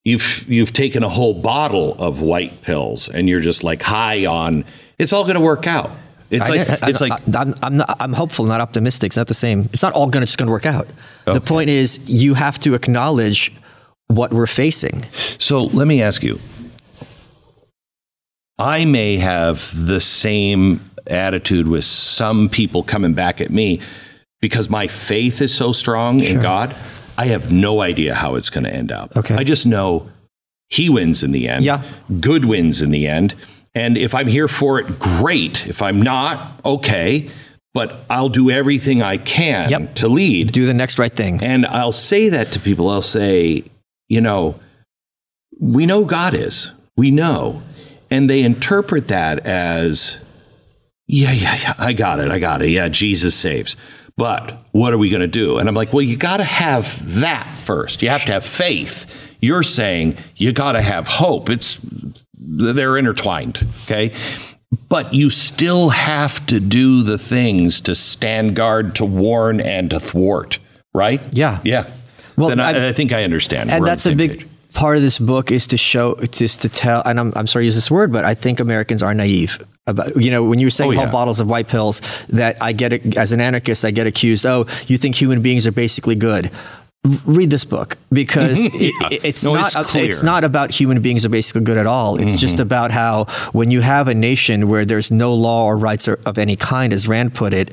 A: you've you've taken a whole bottle of white pills and you're just like high on it's all going to work out. It's I, like I, it's
B: I,
A: like
B: I'm I'm, not, I'm hopeful, not optimistic. It's not the same. It's not all going to just going to work out. Okay. The point is, you have to acknowledge what we're facing.
A: So let me ask you. I may have the same attitude with some people coming back at me because my faith is so strong sure. in God I have no idea how it's going to end up.
B: Okay.
A: I just know he wins in the end.
B: Yeah.
A: Good wins in the end. And if I'm here for it, great. If I'm not, okay. But I'll do everything I can
B: Yep.
A: to lead.
B: Do the next right thing.
A: And I'll say that to people. I'll say, you know, we know God is. We know. And they interpret that as, yeah, yeah, yeah, I got it. I got it. Yeah, Jesus saves. But what are we going to do? And I'm like, well, you got to have that first. You have to have faith. You're saying you got to have hope. It's they're intertwined, okay? But you still have to do the things to stand guard, to warn, and to thwart, right?
B: Yeah.
A: Yeah.
B: Well,
A: Well, then I,
B: I-
A: I think I understand.
B: and
A: We're
B: that's a big
A: page.
B: Part of this book is to show just to tell and I'm, I'm sorry to use this word but i think americans are naive about you know when you were saying
A: Oh, yeah.
B: bottles of white pills that i get as an anarchist i get accused oh you think human beings are basically good. Read this book because [LAUGHS] it, it- it's
A: No,
B: not
A: it's
B: it's not about human beings are basically good at all. It's mm-hmm. just about how when you have a nation where there's no law or rights or- of any kind as rand put it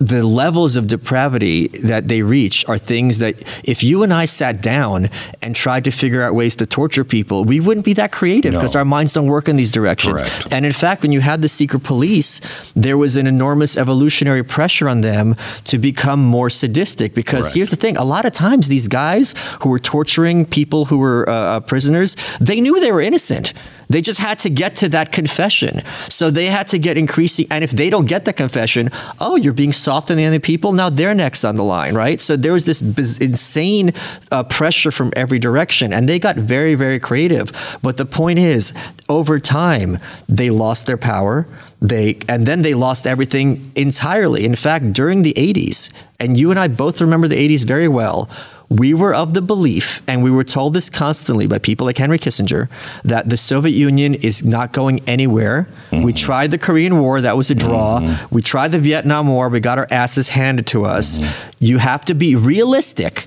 B: the levels of depravity that they reach are things that if you and I sat down and tried to figure out ways to torture people, we wouldn't be that creative
A: No.
B: because our minds don't work in these directions.
A: Correct.
B: And in fact, when you had the secret police, there was an enormous evolutionary pressure on them to become more sadistic. Because
A: Correct.
B: here's the thing: a lot of times, these guys who were torturing people who were uh, uh, prisoners, they knew they were innocent. They just had to get to that confession. So they had to get increasing. And if they don't get the confession, oh, you're being soft on the other people. Now they're next on the line, right? So there was this biz- insane uh, pressure from every direction. And they got very, very creative. But the point is, over time, they lost their power. They and then they lost everything entirely. In fact, during the 80s, and you and I both remember the 80s very well, we were of the belief, and we were told this constantly by people like Henry Kissinger, that the Soviet Union is not going anywhere. We mm-hmm. tried the Korean War, that was a draw. Mm-hmm. We tried the Vietnam War, we got our asses handed to us. Mm-hmm. You have to be realistic.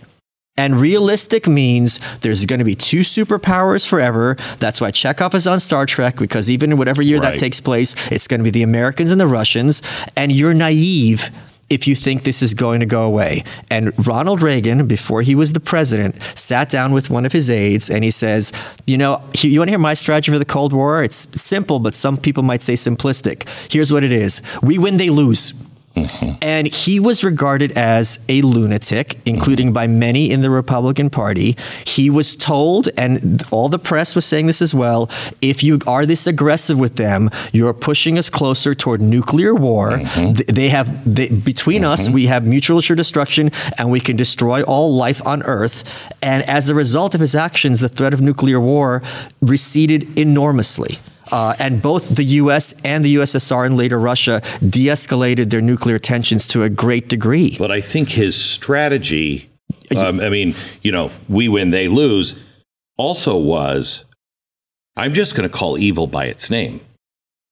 B: And realistic means there's going to be two superpowers forever. That's why Chekhov is on Star Trek, because even in whatever year
A: Right.
B: that takes place, it's going to be the Americans and the Russians. And you're naive if you think this is going to go away. And Ronald Reagan, before he was the president, sat down with one of his aides and he says, You know, you want to hear my strategy for the Cold War? It's simple, but some people might say simplistic. Here's what it is we win, they lose. Mm-hmm. And he was regarded as a lunatic, including by many in the Republican Party. He was told, and all the press was saying this as well if you are this aggressive with them, you're pushing us closer toward nuclear war. Mm-hmm. Th- They have, they, between us, mm-hmm. we have mutual assured destruction, and we can destroy all life on Earth. And as a result of his actions, the threat of nuclear war receded enormously. Uh, and both the U.S. and the USSR and later Russia de-escalated their nuclear tensions to a great degree.
A: But I think his strategy, um, I mean, you know, we win, they lose, also was I'm just going to call evil by its name.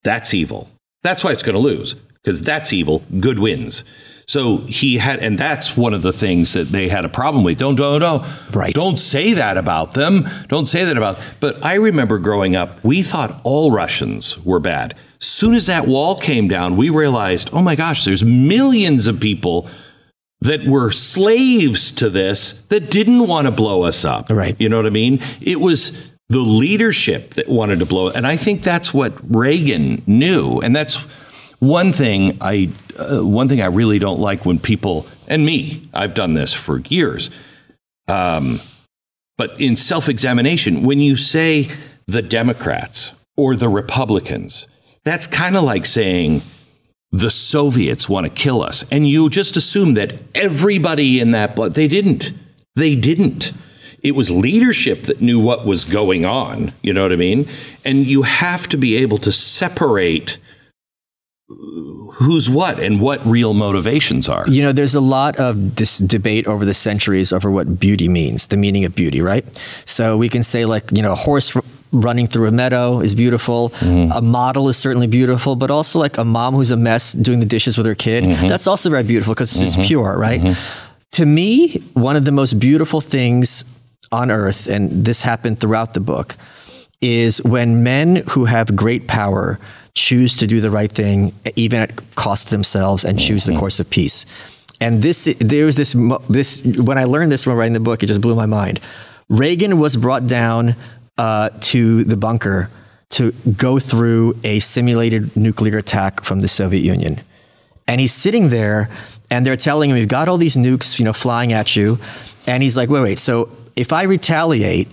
A: That's evil. That's why it's going to lose, because that's evil. Good wins. So he had, and that's one of the things that they had a problem with. Don't, don't, don't,
B: Right.
A: Don't say that about them. Don't say that about. But I remember growing up, we thought all Russians were bad. Soon as that wall came down, we realized, oh my gosh, there's millions of people that were slaves to this that didn't want to blow us up.
B: Right.
A: You know what I mean? It was the leadership that wanted to blow. And I think that's what Reagan knew. And that's one thing I uh, one thing I really don't like when people and me, I've done this for years. Um, but in self-examination, when you say the Democrats or the Republicans, that's kind of like saying the Soviets want to kill us. And you just assume that everybody in that blood, they didn't. They didn't. It was leadership that knew what was going on. You know what I mean? And you have to be able to separate who's what and what real motivations are.
B: You know, there's a lot of this debate over the centuries over what beauty means, the meaning of beauty, right? So we can say, like, you know, a horse r- running through a meadow is beautiful. Mm-hmm. A model is certainly beautiful, but also like a mom who's a mess doing the dishes with her kid. Mm-hmm. That's also very beautiful because it's just mm-hmm. pure, right? To me, one of the most beautiful things on earth, and this happened throughout the book, is when men who have great power choose to do the right thing, even at cost to themselves, and choose the course of peace. And this, there was this, this, when I learned this when writing the book, it just blew my mind. Reagan was brought down uh, to the bunker to go through a simulated nuclear attack from the Soviet Union. And he's sitting there and they're telling him, We've got all these nukes, you know, flying at you. And he's like, Wait, wait. So if I retaliate,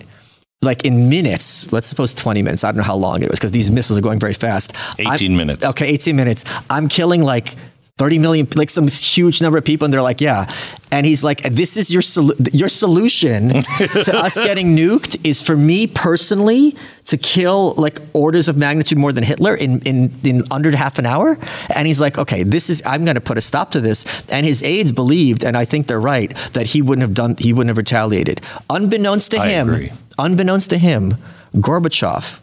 B: like in minutes, let's suppose 20 minutes, I don't know how long it was because these missiles are going very fast.
A: 18
B: I'm,
A: minutes.
B: Okay, 18 minutes. I'm killing like 30 million, like some huge number of people. And they're like, yeah. And he's like, this is your, sol- your solution [LAUGHS] to us getting nuked is for me personally to kill like orders of magnitude more than Hitler in, in, in under half an hour. And he's like, okay, this is, I'm going to put a stop to this. And his aides believed, and I think they're right, that he wouldn't have done, he wouldn't have retaliated. Unbeknownst to
A: I
B: him,
A: agree.
B: Unbeknownst to him, Gorbachev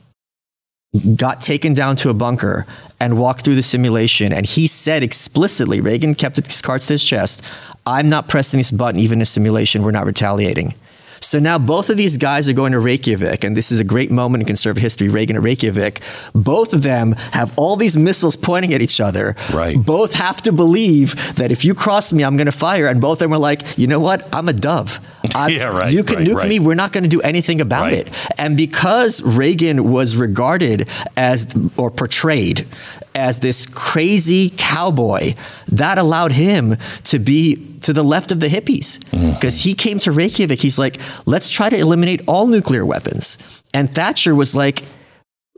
B: got taken down to a bunker and walked through the simulation. And he said explicitly, Reagan kept his cards to his chest, I'm not pressing this button even in a simulation. We're not retaliating. So now both of these guys are going to Reykjavik, and this is a great moment in conservative history. Reagan and Reykjavik, both of them have all these missiles pointing at each other.
A: Right.
B: Both have to believe that if you cross me, I'm going to fire. And both of them are like, you know what? I'm a dove. [LAUGHS] I'm-
A: Yeah, right,
B: You can
A: right,
B: nuke
A: right.
B: me. We're not going to do anything about
A: Right.
B: it. And because Reagan was regarded as, or portrayed as this crazy cowboy, that allowed him to be to the left of the hippies. Mm-hmm. Because he came to Reykjavik, he's like, let's try to eliminate all nuclear weapons. And Thatcher was like,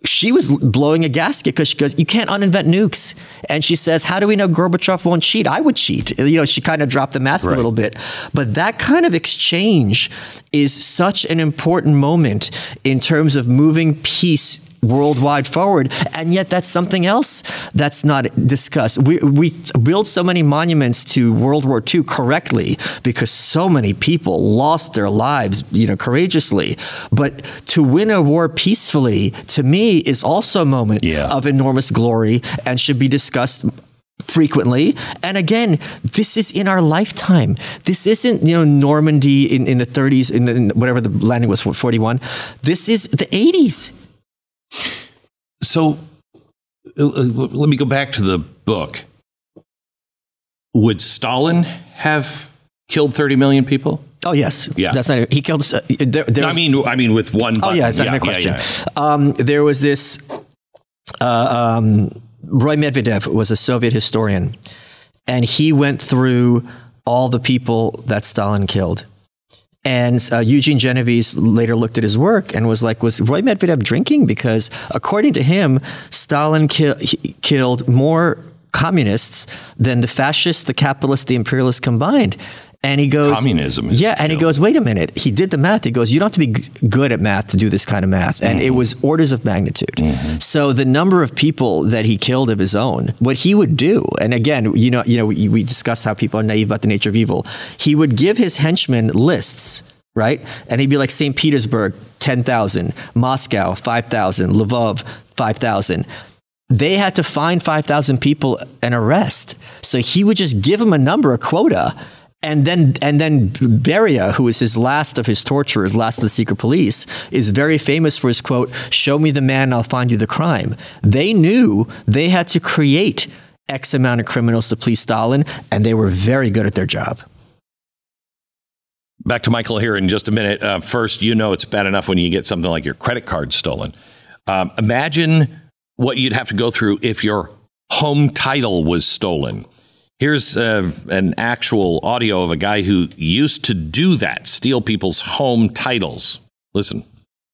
B: she was blowing a gasket because she goes, You can't uninvent nukes. And she says, How do we know Gorbachev won't cheat? I would cheat. You know, she kind of dropped the mask
A: Right.
B: a little bit. But that kind of exchange is such an important moment in terms of moving peace worldwide forward and yet that's something else that's not discussed. We, we build so many monuments to world war ii correctly because so many people lost their lives you know courageously. But to win a war peacefully to me is also a moment
A: Yeah.
B: of enormous glory and should be discussed frequently. And again this is in our lifetime. This isn't you know normandy in, in the 30s in, the, in whatever the landing was 41 this is the 80s
A: So uh, uh, let me go back to the book. Would Stalin have killed 30 million people?
B: oh yes
A: Yeah.
B: that's not he killed uh, there, there
A: No, I mean, I mean, with one.
B: Oh yeah, it's not
A: yeah,
B: a question.
A: yeah.
B: Um, there was this. Uh, um, Roy Medvedev was a Soviet historian, and he went through all the people that Stalin killed. And uh, Eugene Genovese later looked at his work and was like, "Was Roy Medvedev drinking?" Because according to him, Stalin ki- killed more communists than the fascists, the capitalists, the imperialists combined. And he goes,
A: Communism is
B: yeah, and he goes, wait a minute. He did the math. He goes, you don't have to be g- good at math to do this kind of math. And it mm-hmm. was orders of magnitude. Mm-hmm. So the number of people that he killed of his own, what he would do, and again, you know, you know, we, we discuss how people are naive about the nature of evil. He would give his henchmen lists, right? And he'd be like St. Petersburg, 10,000, Moscow, 5,000, Lvov, 5,000 they had to find 5,000 people and arrest. So he would just give them a number, a quota. And then, and then Beria, who is his last of his torturers, last of the secret police, is very famous for his quote, Show me the man, I'll find you the crime. They knew they had to create X amount of criminals to please Stalin, and they were very good at their job.
A: Back to Michael here in just a minute. Uh, first, you know it's bad enough when you get something like your credit card stolen. Um, imagine what you'd have to go through if your home title was stolen. Here's uh, an actual audio of a guy who used to do that, steal people's home titles. Listen.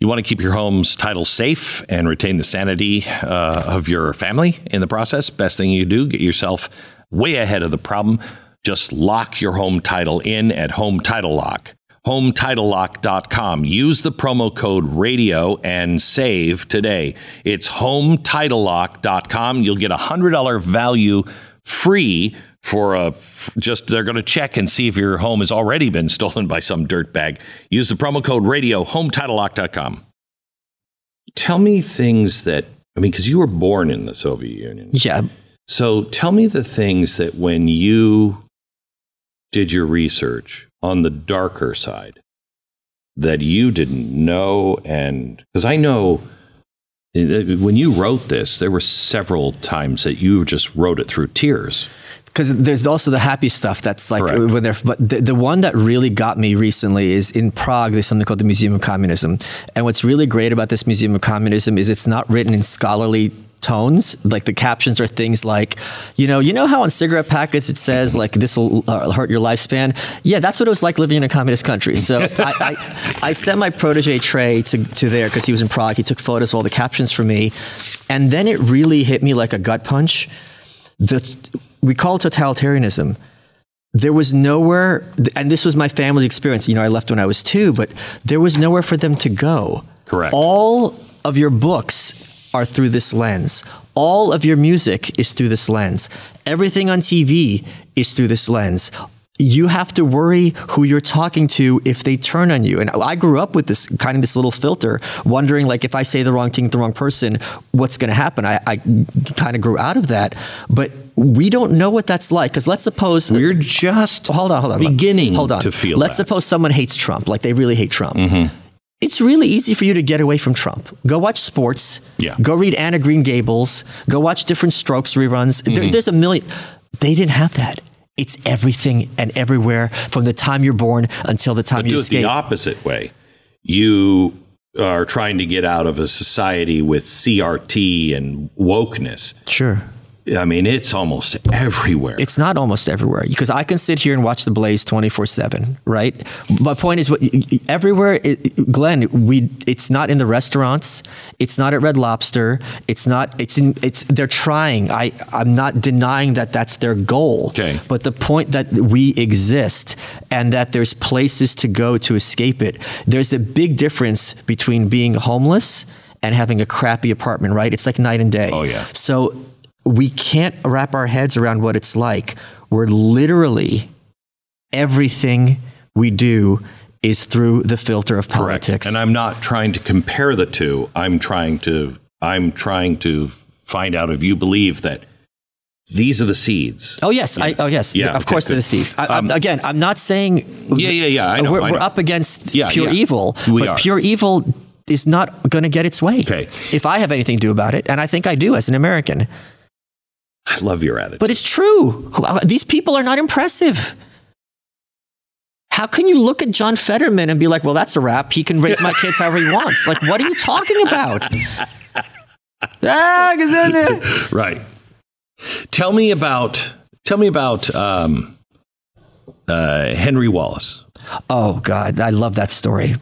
A: You want to keep your home's title safe and retain the sanity uh, of your family in the process. Best thing you do, get yourself way ahead of the problem. Just lock your home title in at Home Title Lock. HomeTitleLock.com. Use the promo code radio and save today. It's HomeTitleLock.com. You'll get a $100 value free for a f- just they're going to check and see if your home has already been [LAUGHS] stolen by some dirtbag. Use the promo code radio hometitlelock.com. Tell me things that I mean cuz you were born in the Soviet Union.
B: Yeah.
A: So tell me the things that when you did your research on the darker side that you didn't know and cuz I know uh, when you wrote this there were several times that you just wrote it through tears.
B: Because there's also the happy stuff that's like
A: Correct.
B: when they're but the, the one that really got me recently is in prague there's something called the museum of communism. And what's really great about this museum of communism is it's not written in scholarly tones. Like the captions are things like you know you know how on cigarette packets it says like this will uh, hurt your lifespan? Yeah that's what it was like living in a communist country. So [LAUGHS] I, I, I sent my protege trey to, to there because he was in prague. He took photos of all the captions for me. And then it really hit me like a gut punch. The we call it totalitarianism. There was nowhere, and this was my family's experience. You know, I left when I was two, but there was nowhere for them to go.
A: Correct.
B: All of your books are through this lens. All of your music is through this lens. Everything on TV is through this lens. You have to worry who you're talking to if they turn on you. And I grew up with this kind of this little filter, wondering like if I say the wrong thing to the wrong person, what's going to happen? I, I kind of grew out of that, but we don't know what that's like. Because let's suppose
A: We're just
B: hold on, hold on,
A: beginning
B: hold on.
A: to feel
B: Let's
A: that. Mm-hmm.
B: suppose someone hates Trump, like they really hate Trump. It's really easy for you to get away from Trump. Go watch sports.
A: Yeah.
B: Go read Anna Green Gables. Go watch different Strokes reruns.
A: Mm-hmm.
B: there's a million. They didn't have that. It's everything and everywhere from the time you're born until the time
A: But
B: you
A: do it the opposite way. You are trying to get out of a society with CRT and wokeness.
B: Sure.
A: I mean, it's almost everywhere.
B: It's not almost everywhere because I can sit here and watch the Blaze 24 7, right? My point is, what everywhere, it, Glenn, we it's not in the restaurants, it's not at Red Lobster, it's not, it's in, it's, they're trying. I, I'm not denying that that's their goal.
A: Okay.
B: But the point that we exist and that there's places to go to escape it, there's a big difference between being homeless and having a crappy apartment, right? It's like night and day.
A: Oh, yeah.
B: So we can't wrap our heads around what it's like. We're literally everything we do is through the filter of
A: Correct.
B: politics.
A: And I'm not trying to compare the two. I'm trying to I'm trying to find out if you believe that these are the seeds.
B: Oh yes, I, oh yes.
A: Yeah,
B: of
A: okay,
B: course, they're the seeds. I, I'm-
A: Um,
B: again, I'm not saying.
A: Yeah, yeah, yeah, I know,
B: We're,
A: I
B: we're up against
A: Yeah,
B: pure
A: yeah.
B: evil,
A: We
B: but
A: are.
B: pure evil is not going to get its way.
A: Okay.
B: If I have anything to do about it, and I think I do as an American,
A: I love your attitude.
B: but it's true. These people are not impressive. How can you look at John Fetterman and be like, "Well, that's a wrap. He can raise my kids however he wants"? Like, what are you talking about? [LAUGHS] ah.
A: Right. Tell me about tell me about um, uh, Henry Wallace.
B: Oh God, I love that story.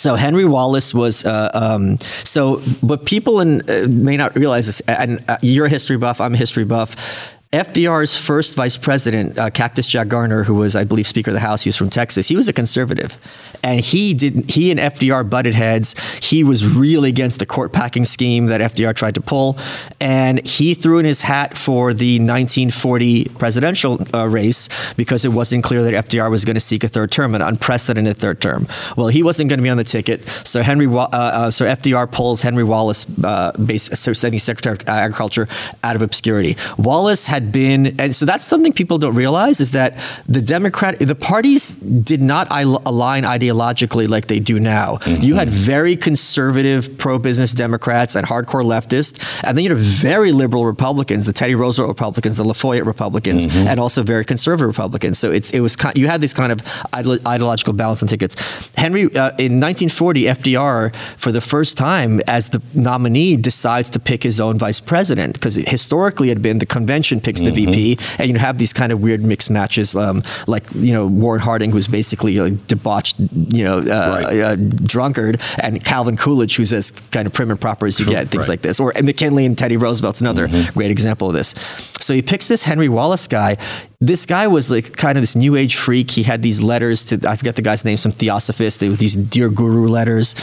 B: So Henry Wallace was uh, um, so, but people in, uh, may not realize this. and uh, you're a history buff, I'm a history buff. FDR's first vice president, uh, Cactus Jack Garner, who was, I believe, Speaker of the House, he was from Texas. He was a conservative, and he did. He and FDR butted heads. He was really against the court packing scheme that FDR tried to pull, and he threw in his hat for the 1940 presidential uh, race because it wasn't clear that FDR was going to seek a third term, an unprecedented third term. Well, he wasn't going to be on the ticket, so Henry, uh, uh, so FDR pulls Henry Wallace, uh, base, so Secretary of Agriculture, out of obscurity. Wallace had been, and so that's something people don't realize is that the Democrat, the parties did not align ideologically like they do now. You had very conservative, pro-business Democrats and hardcore leftists, and then you had very liberal Republicans, the Teddy Roosevelt Republicans, the Lafayette Republicans, and also very conservative Republicans. So it's it was you had this kind of ideolo- ideological balance on tickets. Henry uh, in 1940, FDR for the first time as the nominee decides to pick his own vice president because historically it had been the convention picks the VP, and you have these kind of weird mixed matches, um, like you know Warren Harding, who's basically a debauched, you know, uh,
A: Right.
B: uh, drunkard, and Calvin Coolidge, who's as kind of prim and proper as you get, things
A: Right.
B: like this. Or McKinley and Teddy Roosevelt's another great example of this. So he picks this Henry Wallace guy. This guy was like kind of this new age freak. He had these letters to I forget the guy's name, some theosophist. They were these dear guru letters,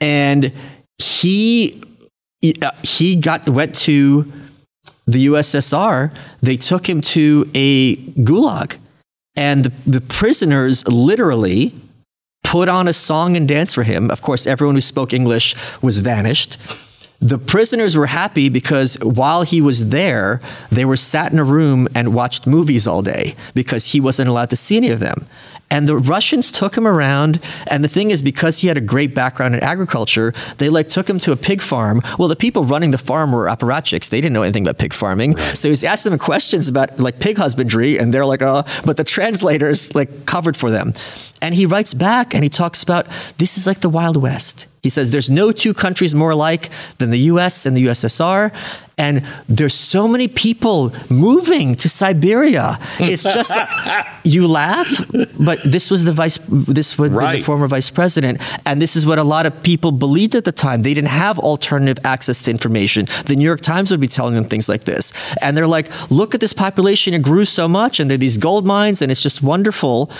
B: and he uh, he got went to the USSR, they took him to a gulag. And the, the prisoners literally put on a song and dance for him. Of course, everyone who spoke English was vanished. The prisoners were happy because while he was there, they were sat in a room and watched movies all day because he wasn't allowed to see any of them. And the Russians took him around. And the thing is, because he had a great background in agriculture, they like took him to a pig farm. Well, the people running the farm were apparatchiks. They didn't know anything about pig farming. So he's asking them questions about like pig husbandry, and they're like, oh, but the translators like covered for them. And he writes back and he talks about this is like the Wild West. He says there's no two countries more alike than the US and the USSR. And there's so many people moving to Siberia. It's just [LAUGHS] you laugh, but this was the vice this was
A: Right.
B: the former vice president. And this is what a lot of people believed at the time. They didn't have alternative access to information. The New York Times would be telling them things like this. And they're like, look at this population, it grew so much, and there are these gold mines, and it's just wonderful.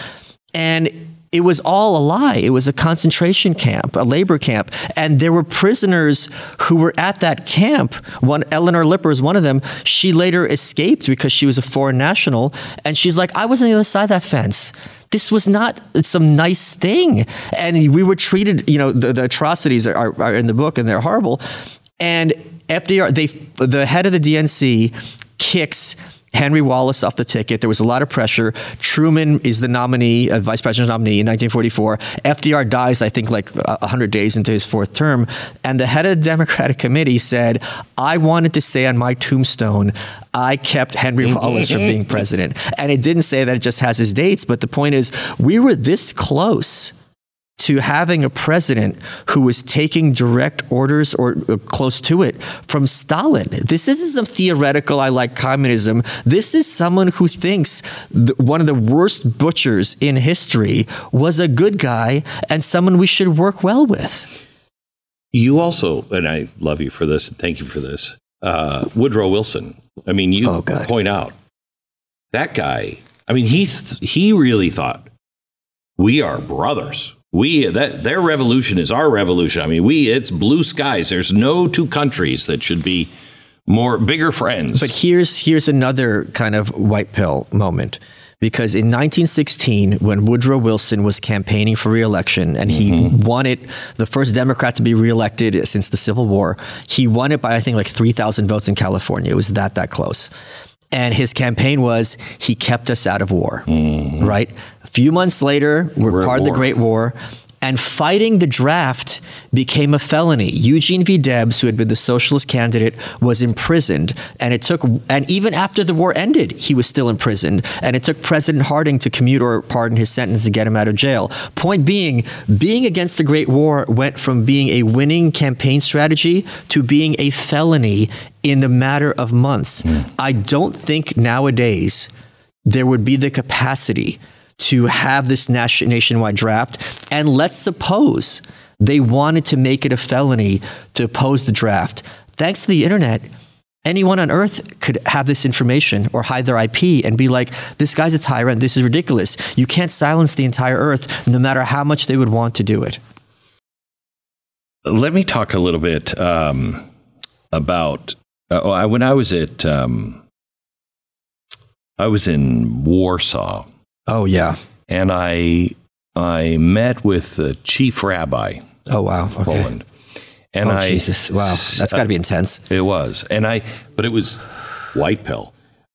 B: And it was all a lie. It was a concentration camp, a labor camp. And there were prisoners who were at that camp. One, Elinor Lipper is one of them. She later escaped because she was a foreign national. And she's like, I was on the other side of that fence. This was not some nice thing. And we were treated, you know, the, the atrocities are, are, are in the book and they're horrible. And FDR, they, the head of the DNC kicks Henry Wallace off the ticket. There was a lot of pressure. Truman is the nominee, uh, vice president's nominee in 1944. FDR dies, I think, like uh, 100 days into his fourth term. And the head of the Democratic Committee said, I wanted to say on my tombstone, I kept Henry Wallace from being president. And it didn't say that it just has his dates, but the point is, we were this close to having a president who was taking direct orders or uh, close to it from Stalin. This isn't some theoretical, I like communism. This is someone who thinks th- one of the worst butchers in history was a good guy and someone we should work well with.
A: You also, and I love you for this, and thank you for this, uh, Woodrow Wilson. I mean, you
B: Oh,
A: point out that guy. I mean, he he really thought we are brothers. We that their revolution is our revolution. I mean, we it's blue skies. There's no two countries that should be more bigger friends.
B: But here's here's another kind of white pill moment. Because in 1916, when Woodrow Wilson was campaigning for reelection and he mm-hmm. won it, the first Democrat to be reelected since the Civil War, he won it by, I think, like 3,000 votes in California. It was that, that close. And his campaign was he kept us out of war, mm-hmm. right? Few months later, we're,
A: We're
B: part of the. Great War. And fighting the draft became a felony. Eugene V. Debs, who had been the socialist candidate, was imprisoned. And it took, and even after the war ended, he was still imprisoned. And it took President Harding to commute or pardon his sentence to get him out of jail. Point being, being against the Great War went from being a winning campaign strategy to being a felony in the matter of months. Hmm. I don't think nowadays there would be the capacity to have this nation- nationwide draft. And let's suppose they wanted to make it a felony to oppose the draft. Thanks to the internet, anyone on earth could have this information or hide their IP and be like, this guy's a tyrant, this is ridiculous. You can't silence the entire earth no matter how much they would want to do it.
A: Let me talk a little bit um, about uh, oh, when I was at um, I was in Warsaw,
B: Oh, yeah.
A: and I I met with the chief rabbi
B: Oh, wow. Okay.
A: Poland, and
B: oh,
A: I
B: Jesus. Wow. That's got to be intense.
A: It was, and I, but it was white pill.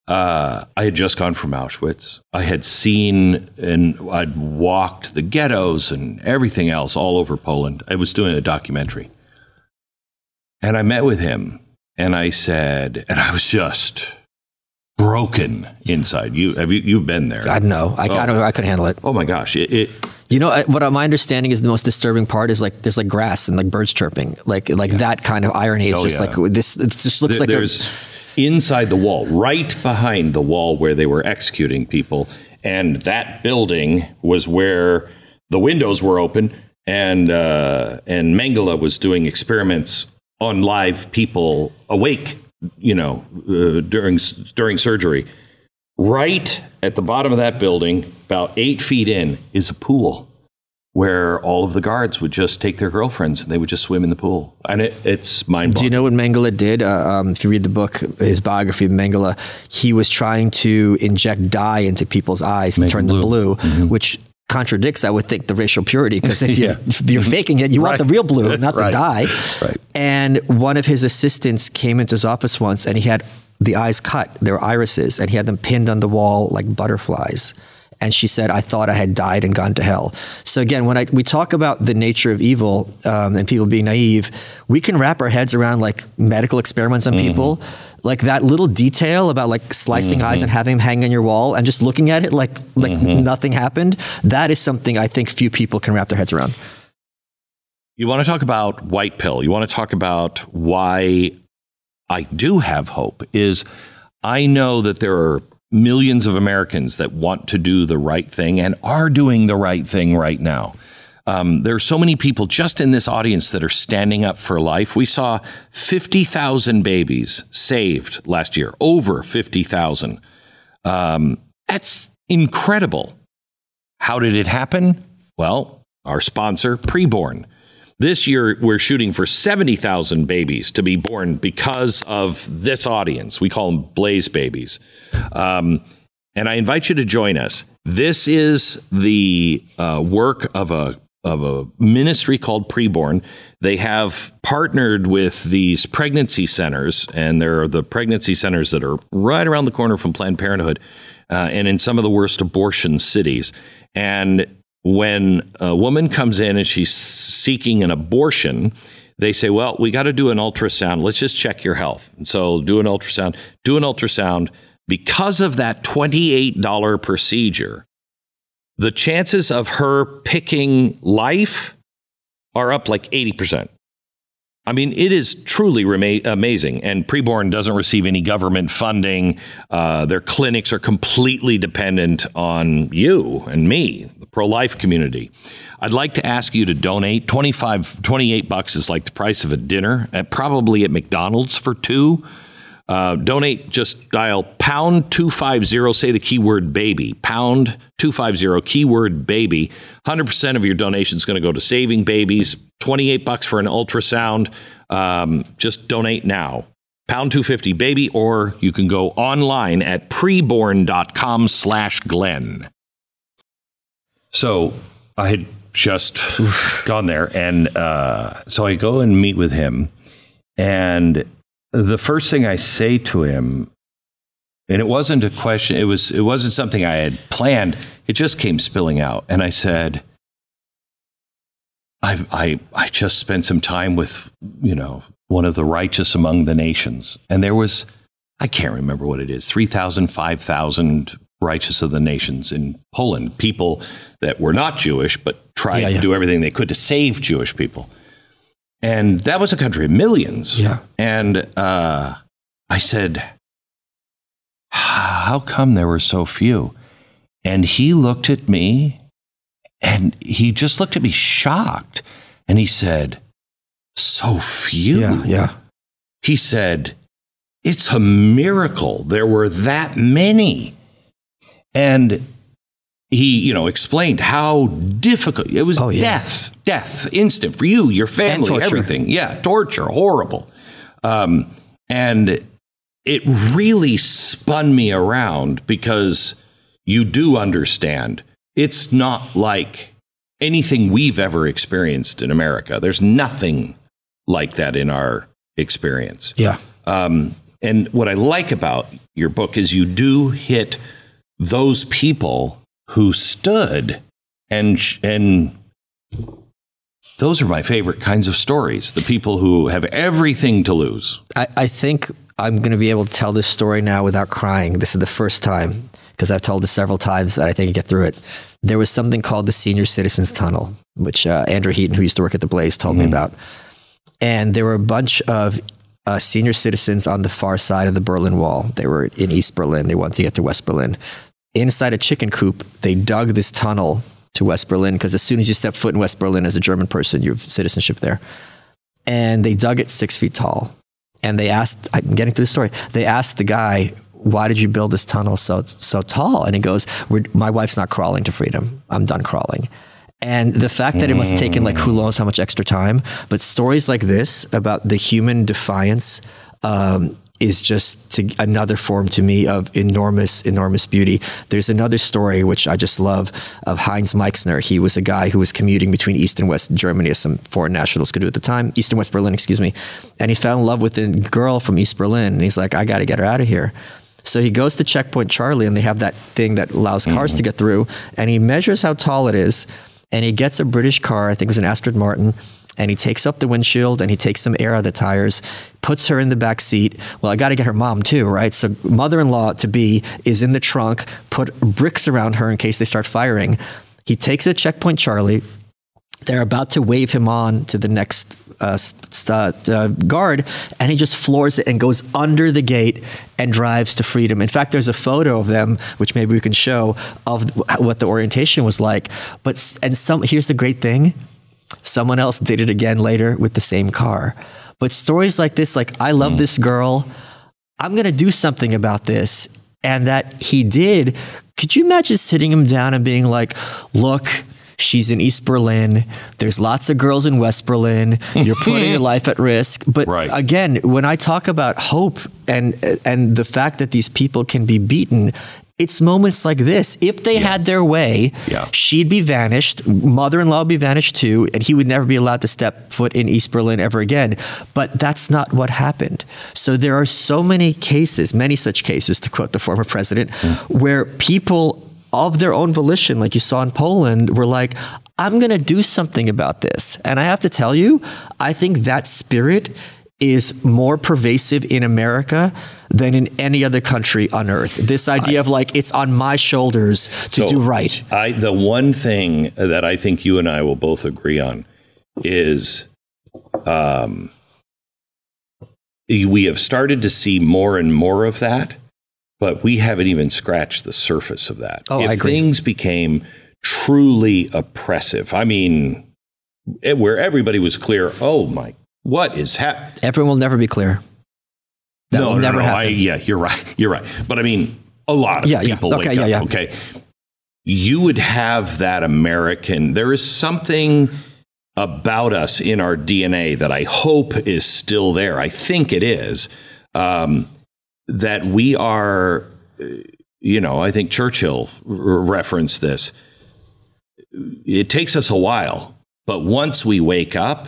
A: Uh, I had just gone from Auschwitz. I had seen and I'd walked the ghettos and everything else all over Poland. I was doing a documentary, and I met with him, and I said, and I was just broken inside. You have you you've been there?
B: I don't know. I, I, don't, I couldn't handle it.
A: Oh my gosh! It, it
B: You know what? My understanding is the most disturbing part is like there's like grass and like birds chirping, like like that kind of irony. It's
A: Oh,
B: just
A: yeah.
B: like this. It just looks
A: There-
B: like a,
A: there's inside the wall, right behind the wall where they were executing people, and that building was where the windows were open, and uh, and Mengele was doing experiments on live people awake, you know, uh, during during surgery. Right at the bottom of that building, about eight feet in, is a pool where all of the guards would just take their girlfriends and they would just swim in the pool. And it, it's mind
B: Do you know what Mengele did? Uh, um, if you read the book, his biography of Mengele, he was trying to inject dye into people's eyes to turn
A: them
B: them
A: blue.
B: blue, which contradicts, I would think, the racial purity because if, [LAUGHS] you're,
A: Yeah.
B: if you're faking it, you want the real blue, not
A: Right.
B: the dye.
A: Right.
B: And one of his assistants came into his office once and he had the eyes cut, their irises, and he had them pinned on the wall like butterflies. And she said, I thought I had died and gone to hell. So, again, when I, we talk about the nature of evil um, and people being naive, we can wrap our heads around like medical experiments on mm-hmm. people. Like that little detail about like slicing eyes mm-hmm. and having them hang on your wall and just looking at it like like mm-hmm. nothing happened. That is something I think few people can wrap their heads around.
A: You want to talk about white pill. You want to talk about why I do have hope is I know that there are millions of Americans that want to do the right thing and are doing the right thing right now. Um, there are so many people just in this audience that are standing up for life. We saw 50,000 babies saved last year, over 50,000. Um, that's incredible. How did it happen? Well, our sponsor, Preborn. This year, we're shooting for 70,000 babies to be born because of this audience. We call them Blaze babies. Um, and I invite you to join us. This is the uh, work of a of a ministry called Preborn. They have partnered with these pregnancy centers, and there are the pregnancy centers that are right around the corner from Planned Parenthood, uh, and in some of the worst abortion cities. And when a woman comes in and she's seeking an abortion, they say, Well, we got to do an ultrasound. Let's just check your health. And so do an ultrasound, do an ultrasound. Because of that $28 procedure, the chances of her picking life are up like 80%. I mean, it is truly amazing. And preborn doesn't receive any government funding. Uh, their clinics are completely dependent on you and me, pro life community. I'd like to ask you to donate. 25, 28 bucks is like the price of a dinner, at, probably at McDonald's for two. Uh, donate, just dial pound 250, say the keyword baby, pound 250, keyword baby. 100% of your donation is going to go to saving babies. 28 bucks for an ultrasound. Um, just donate now. Pound 250 baby, or you can go online at preborn.com slash Glenn. So I had just gone there, and uh, so I go and meet with him, and the first thing I say to him, and it wasn't a question, it was it wasn't something I had planned. It just came spilling out, and I said, "I I I just spent some time with you know one of the righteous among the nations, and there was I can't remember what it is 3,000, 5,000 righteous of the nations in Poland, people that were not Jewish but tried
B: Yeah,
A: to do everything they could to save Jewish people." And that was a country of millions.
B: Yeah.
A: And uh, I said, How come there were so few? And he looked at me and he just looked at me shocked. And he said, So few?
B: Yeah, yeah.
A: He said, It's a miracle there were that many. And he, you know, explained how difficult it was
B: Oh, yeah.
A: death, death, instant for you, your family, everything. Yeah, torture, horrible. Um, and it really spun me around because you do understand it's not like anything we've ever experienced in America. There's nothing like that in our experience.
B: Yeah.
A: Um, and what I like about your book is you do hit those people who stood and and those are my favorite kinds of stories. The people who have everything to lose.
B: I, I think I'm going to be able to tell this story now without crying. This is the first time because I've told this several times and I think I get through it. There was something called the Senior Citizens Tunnel, which uh, Andrew Heaton, who used to work at the Blaze, told me about. And there were a bunch of uh, senior citizens on the far side of the Berlin Wall. They were in East Berlin. They wanted to get to West Berlin. Inside a chicken coop, they dug this tunnel to West Berlin because as soon as you step foot in West Berlin as a German person, you have citizenship there. And they dug it six feet tall. And they asked i'm getting to the story they asked the guy why did you build this tunnel so so tall? And he goes my wife's not crawling to freedom. I'm done crawling. And the fact that it must have taken like who knows how much extra time, but stories like this about the human defiance um, is just to, another form to me of enormous, enormous beauty. There's another story which I just love of Heinz Meixner. He was a guy who was commuting between East and West Germany, as some foreign nationals could do at the time, East and West Berlin, excuse me. And he fell in love with a girl from East Berlin, and he's like, I got to get her out of here. So he goes to Checkpoint Charlie, and they have that thing that allows cars mm-hmm. to get through, and he measures how tall it is, and he gets a British car, I think it was an Aston Martin, and he takes up the windshield and he takes some air out of the tires, puts her in the back seat. Well, I got to get her mom too, right? So mother-in-law to be is in the trunk, put bricks around her in case they start firing. He takes a checkpoint Charlie. They're about to wave him on to the next uh, st- uh, guard, and he just floors it and goes under the gate and drives to freedom. In fact, there's a photo of them, which maybe we can show, of what the orientation was like. But and some here's the great thing: Someone else did it again later with the same car. But stories like this, like, I love mm. this girl, I'm going to do something about this. And that he did. Could you imagine sitting him down and being like, look, she's in East Berlin. There's lots of girls in West Berlin. You're putting your [LAUGHS] life at risk. But right. again, when I talk about hope and and the fact that these people can be beaten, it's moments like this. If they yeah. had their way, yeah. she'd be vanished. Mother in law would be vanished too, and he would never be allowed to step foot in East Berlin ever again. But that's not what happened. So there are so many cases, many such cases, to quote the former president, mm. where people of their own volition, like you saw in Poland, were like, I'm going to do something about this. And I have to tell you, I think that spirit is more pervasive in America than in any other country on earth. This idea I, of like it's on my shoulders to so do right.
A: I the one thing that I think you and I will both agree on is um, we have started to see more and more of that, but we haven't even scratched the surface of that.
B: Oh,
A: if
B: I agree.
A: things became truly oppressive, I mean, where everybody was clear, oh my what is happening?
B: Everyone will never be clear.
A: That no, will no, never no. happen. I, yeah, you're right. [LAUGHS] You're right. But I mean, a lot of
B: yeah,
A: people
B: yeah. Okay,
A: wake
B: yeah,
A: up.
B: Yeah.
A: Okay. You would have that American. There is something about us in our DNA that I hope is still there. I think it is. Um, that we are, you know, I think Churchill referenced this. It takes us a while, but once we wake up,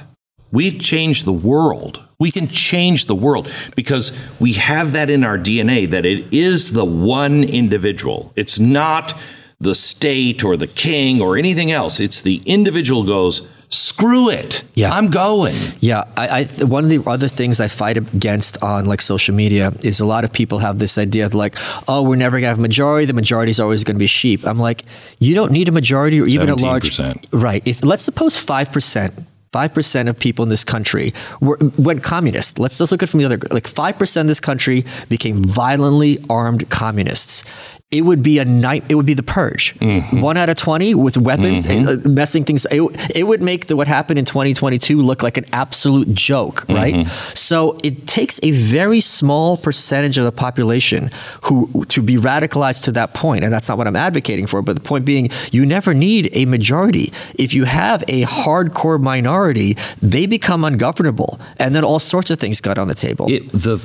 A: we change the world. We can change the world because we have that in our DNA that it is the one individual. It's not the state or the king or anything else. It's the individual goes, screw it. Yeah. I'm going.
B: Yeah. I, I, one of the other things I fight against on like social media is a lot of people have this idea of like, oh, we're never gonna have a majority. The majority is always gonna be sheep. I'm like, you don't need a majority or even 17%. a large right. If let's suppose five percent 5% of people in this country were, went communist. Let's just look at it from the other, like 5% of this country became violently armed communists it would be a night. It would be the purge. Mm-hmm. One out of twenty with weapons, mm-hmm. Uh, messing things. It, it, would make the, what happened in 2022 look like an absolute joke, mm-hmm. right? So it takes a very small percentage of the population who to be radicalized to that point, and that's not what I'm advocating for. But the point being, you never need a majority. If you have a hardcore minority, they become ungovernable, and then all sorts of things got on the table.
A: It, the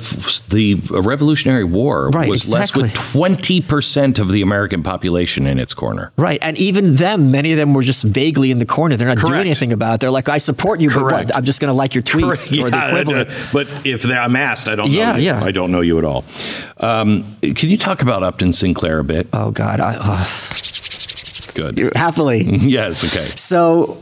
A: the Revolutionary War
B: right,
A: was
B: exactly.
A: less with 20 percent percent of the American population in its corner.
B: Right, and even them, many of them were just vaguely in the corner. They're not Correct. doing anything about it. They're like, "I support you, Correct. but what? I'm just going to like your tweets or the equivalent."
A: But if I'm asked, I don't.
B: Yeah,
A: know
B: yeah.
A: I don't know you at all. Um, can you talk about Upton Sinclair a bit?
B: Oh God, I, uh,
A: good.
B: Happily, [LAUGHS]
A: yes. Okay.
B: So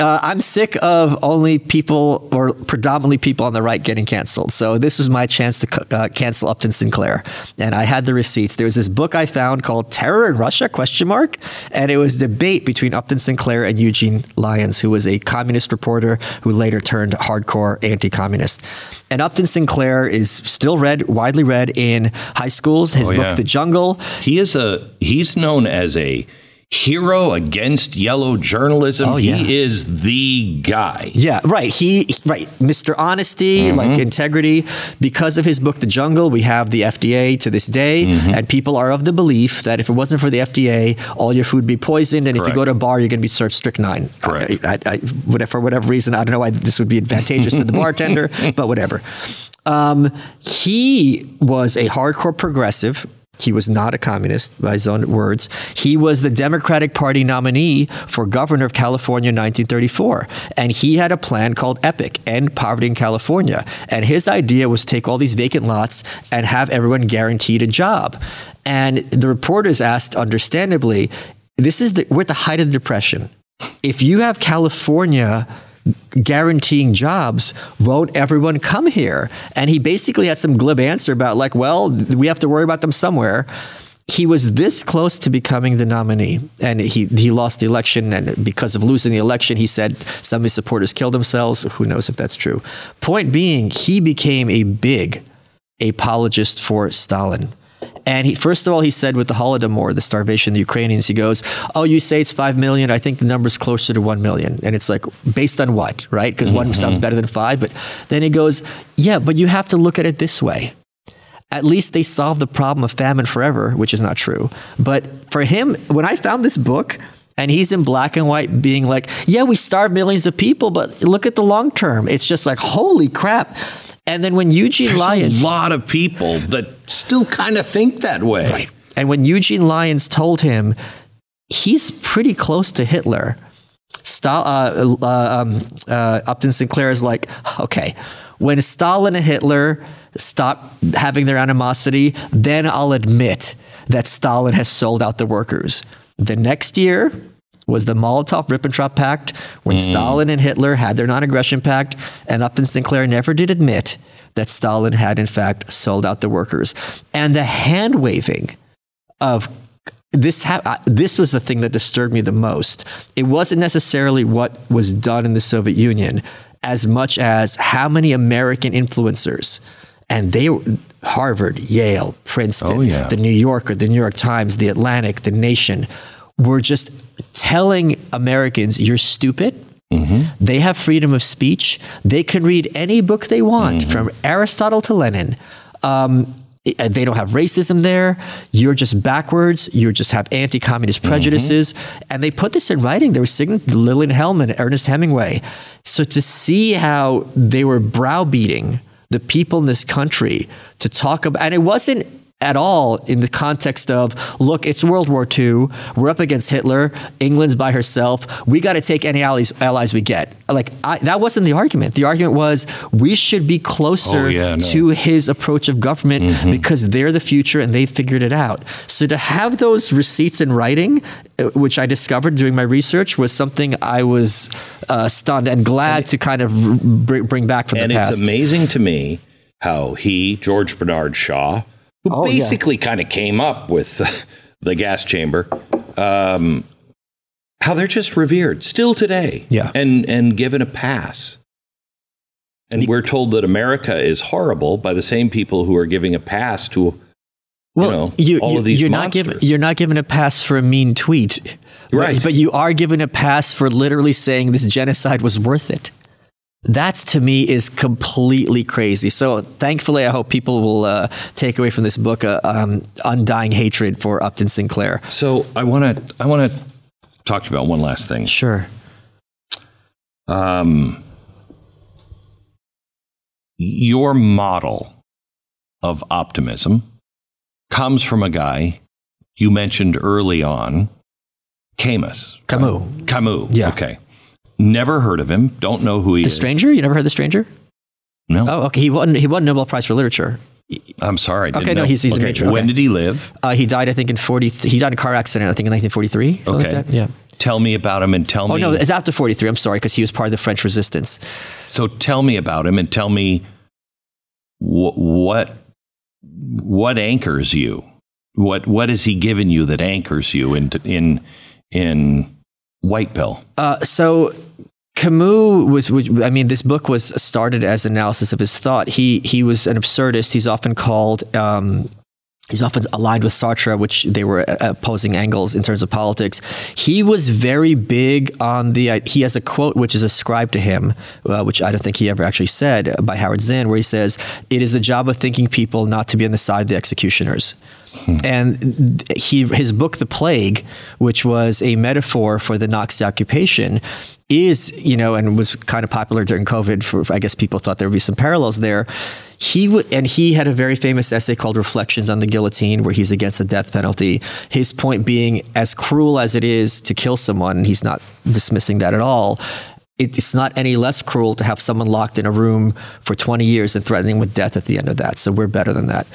B: uh, I'm sick of only people or predominantly people on the right getting canceled. So this was my chance to uh, cancel Upton Sinclair, and I had the receipts. There was this book I found called "Terror in Russia?" question mark, and it was debate between Upton Sinclair and Eugene Lyons, who was a communist reporter who later turned hardcore anti-communist. And Upton Sinclair is still read, widely read in high schools. His oh, book. The Jungle.
A: He is a he's known as a hero against yellow journalism.
B: Oh, yeah.
A: He is the guy.
B: Yeah, right. He right, Mr. Honesty,
A: Mm-hmm.
B: like integrity. Because of his book, The Jungle, we have the FDA to this day,
A: Mm-hmm.
B: and people are of the belief that if it wasn't for the FDA, all your food would be poisoned, and if you go to a bar, you're going to be served strychnine.
A: Correct.
B: I, I, I, whatever, for whatever reason, I don't know why this would be advantageous to the [LAUGHS] bartender, but whatever. Um, he was a hardcore progressive. He was not a communist, by his own words. He was the Democratic Party nominee for governor of California in 1934. And he had a plan called EPIC, End Poverty in California. And his idea was to take all these vacant lots and have everyone guaranteed a job. And the reporters asked, understandably, this is the, we're at the height of the Depression. If you have California guaranteeing jobs, won't everyone come here? And he basically had some glib answer about, like, well, we have to worry about them somewhere. He was this close to becoming the nominee, and he, he lost the election. And because of losing the election, he said some of his supporters killed themselves. Who knows if that's true? Point being, he became a big apologist for Stalin. And he, first of all, he said with the Holodomor, the starvation of the Ukrainians, he goes, "Oh, you say it's five million. I think the number's closer to one million. And it's like, based on what, right? Because one mm-hmm. sounds better than five. But then he goes, "Yeah, but you have to look at it this way. At least they solved the problem of famine forever, which is not true. But for him, when I found this book." And he's in black and white, being like, "Yeah, we starve millions of people, but look at the long term. It's just like, holy crap!" And then when Eugene
A: There's
B: Lyons,
A: a lot of people that still kind of think that way. Right.
B: And when Eugene Lyons told him he's pretty close to Hitler, Stal- uh, uh, um, uh, Upton Sinclair is like, okay, when Stalin and Hitler stop having their animosity, then I'll admit that Stalin has sold out the workers. The next year was the Molotov Ribbentrop Pact, when Stalin and Hitler had their non aggression pact, and Upton Sinclair never did admit that Stalin had, in fact, sold out the workers. And the hand waving of this ha- uh, this was the thing that disturbed me the most. It wasn't necessarily what was done in the Soviet Union as much as how many American influencers and they Harvard, Yale, Princeton,
A: Oh, yeah.
B: the New Yorker, the New York Times, the Atlantic, the Nation were just telling Americans you're stupid. Mm-hmm. They have freedom of speech. They can read any book they want, mm-hmm. from Aristotle to Lenin. Um, eh, they don't have racism there. You're just backwards. You just have anti-communist mm-hmm. prejudices, and they put this in writing. They were signing Lillian Hellman, Ernest Hemingway. So to see how they were browbeating the people in this country to talk about, and it wasn't at all in the context of look it's world war ii we're up against hitler. England's by herself. We got to take any allies, allies we get. Like I, that wasn't the argument. The argument was we should be closer
A: Oh, yeah, no.
B: to his approach of government because they're the future and they figured it out. So to have those receipts in writing uh, which i discovered doing my research was something i was uh, stunned and glad to kind of bring back from the past.
A: And it's amazing to me how he, George Bernard Shaw, who
B: Oh, yeah.
A: basically kind of came up with [LAUGHS] the gas chamber, um, how they're just revered still today.
B: Yeah.
A: And, and given a pass. And we're told that America is horrible by the same people who are giving a pass to
B: Well,
A: know,
B: you,
A: all
B: you,
A: of these
B: you're not given you're not given a pass for a mean tweet,
A: Right.
B: But, but you are given a pass for literally saying this genocide was worth it. That's to me is completely crazy. So thankfully, I hope people will uh, take away from this book a um, undying hatred for Upton Sinclair.
A: So I want to I want to talk to you about one last thing.
B: Sure.
A: Um, your model of optimism comes from a guy you mentioned early on, Camus.
B: Camus.
A: right? Camus.
B: Yeah.
A: Okay. Never heard of him. Don't know who he
B: The
A: is.
B: The Stranger. You never heard the Stranger?
A: No.
B: Oh, okay. He won. He won Nobel Prize for literature.
A: I'm sorry. I didn't
B: Okay, no,
A: know.
B: he's- he's a
A: okay.
B: major,
A: When did he live?
B: Uh, he died, I think, in forty. He died in a car accident. I think in 1943.
A: Okay.
B: Like that. Yeah.
A: Tell me about him and tell
B: Oh
A: me.
B: Oh, no, it's after 43. I'm sorry, because he was part of the French Resistance.
A: So tell me about him and tell me wh- what what anchors you. What what has he given you that anchors you in in in White Pill?
B: Uh, so Camus was, I mean, this book was started as analysis of his thought. He he was an absurdist. He's often called um, He's often aligned with Sartre, which they were uh, opposing angles in terms of politics. He was very big on the. He has a quote which is ascribed to him, uh, which I don't think he ever actually said, by Howard Zinn, where he says, "It is the job of thinking people not to be on the side of the executioners." Hmm. And he, his book, The Plague, which was a metaphor for the Nazi occupation, is, you know, and was kind of popular during COVID. For, I guess people thought there would be some parallels there. He would, and he had a very famous essay called "Reflections on the Guillotine," where he's against the death penalty. His point being, as cruel as it is to kill someone, and he's not dismissing that at all it's not any less cruel to have someone locked in a room for 20 years and threatening with death at the end of that. So we're better than that.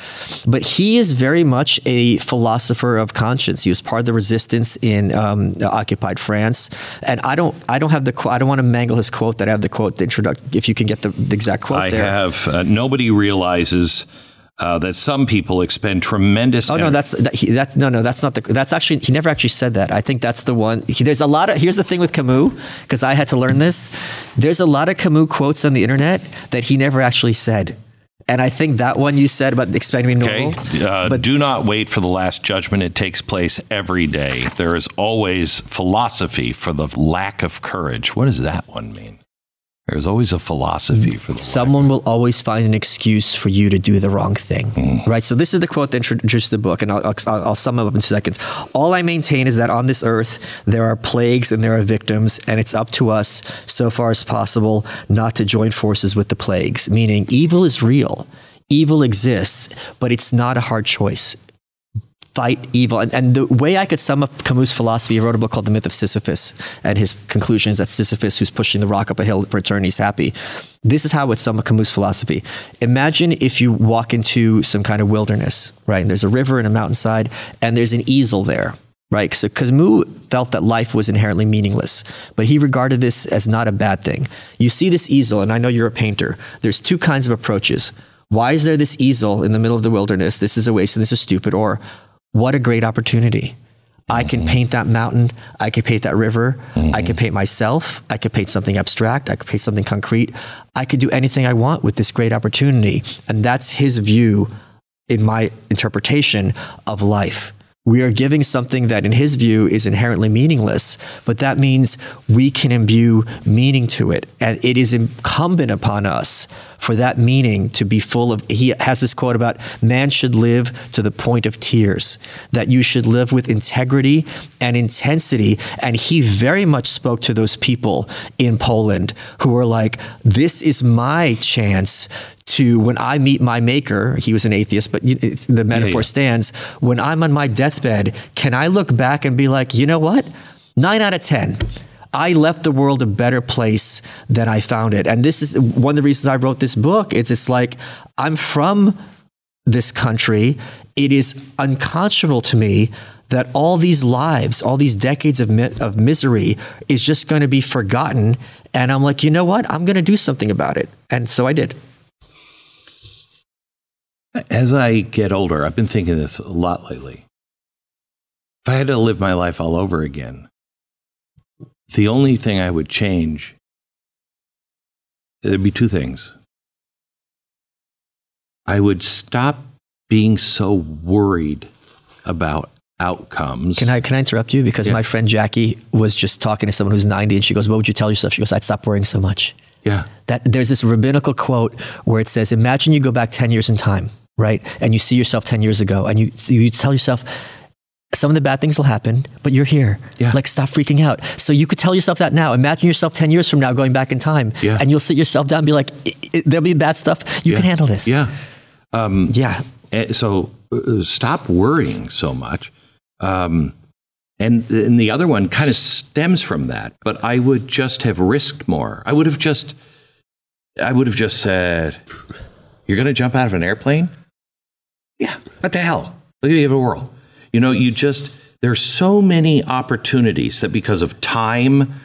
B: But he is very much a philosopher of conscience. He was part of the resistance in um, occupied France. And I don't, I don't have the, I don't want to mangle his quote. That I have the quote, the introduction. If you can get the, the exact quote,
A: I
B: there.
A: have. Uh, nobody realizes uh, that some people expend tremendous.
B: Oh no, that's that, he, that's no, no, that's not the. That's actually he never actually said that. I think that's the one. He, there's a lot of. Here's the thing with Camus, because I had to learn this. There's a lot of Camus quotes on the internet that he never actually said. And I think that one you said about expecting normal.
A: Okay. Uh, but do not wait for the last judgment. It takes place every day. There is always philosophy for the lack of courage. What does that one mean? There's always a philosophy for the
B: Someone will always find an excuse for you to do the wrong thing, mm. right? So this is the quote that introduced the book, and I'll, I'll, I'll sum it up in seconds. All I maintain is that on this earth there are plagues and there are victims, and it's up to us, so far as possible, not to join forces with the plagues. Meaning, evil is real, evil exists, but it's not a hard choice fight evil. And, and, the way I could sum up Camus' philosophy, he wrote a book called The Myth of Sisyphus, and his conclusion is that Sisyphus, who's pushing the rock up a hill for eternity, is happy. This is how I would sum up Camus' philosophy. Imagine if you walk into some kind of wilderness, right? And there's a river and a mountainside, and there's an easel there. Right, so Camus felt that life was inherently meaningless, but he regarded this as not a bad thing. You see this easel, and I know you're a painter. There's two kinds of approaches. Why is there this easel in the middle of the wilderness? This is a waste and this is stupid. Or what a great opportunity. I can paint that mountain. I can paint that river. Mm-hmm. I can paint myself. I could paint something abstract. I could paint something concrete. I could do anything I want with this great opportunity. And that's his view in my interpretation of life. We are giving something that, in his view, is inherently meaningless, but that means we can imbue meaning to it. And it is incumbent upon us for that meaning to be full of. He has this quote about man should live to the point of tears, that you should live with integrity and intensity. And he very much spoke to those people in Poland who were like, this is my chance to when I meet my maker, he was an atheist, but the metaphor yeah, yeah. stands. When I'm on my deathbed, can I look back and be like, you know what? Nine out of 10 I left the world a better place than I found it. And this is one of the reasons I wrote this book. It's it's like I'm from this country. It is unconscionable to me that all these lives, all these decades of, mi- of misery is just going to be forgotten. And I'm like, you know what? I'm going to do something about it. And so I did.
A: As I get older, I've been thinking this a lot lately. If I had to live my life all over again, the only thing I would change, there'd be two things. I would stop being so worried about outcomes.
B: Can I can I interrupt you because yeah. my friend Jackie was just talking to someone who's 90 and she goes, "What would you tell yourself?" She goes, "I'd stop worrying so much."
A: Yeah.
B: That there's this rabbinical quote where it says, "Imagine you go back 10 years in time, right? And you see yourself 10 years ago and you you tell yourself, some of the bad things will happen, but you're here. Yeah. Like, stop freaking out. So you could tell yourself that now. Imagine yourself 10 years from now going back in time, yeah. and you'll sit yourself down and be like, there'll be bad stuff. You
A: yeah.
B: can handle this.
A: Yeah.
B: Um, yeah.
A: Eh, so uh, stop worrying so much. Um, and, and the other one kind of stems from that, but I would just have risked more. I would have just, I would have just said, you're going to jump out of an airplane? Yeah. What the hell? Look at the world you know, you just, there's so many opportunities that because of time,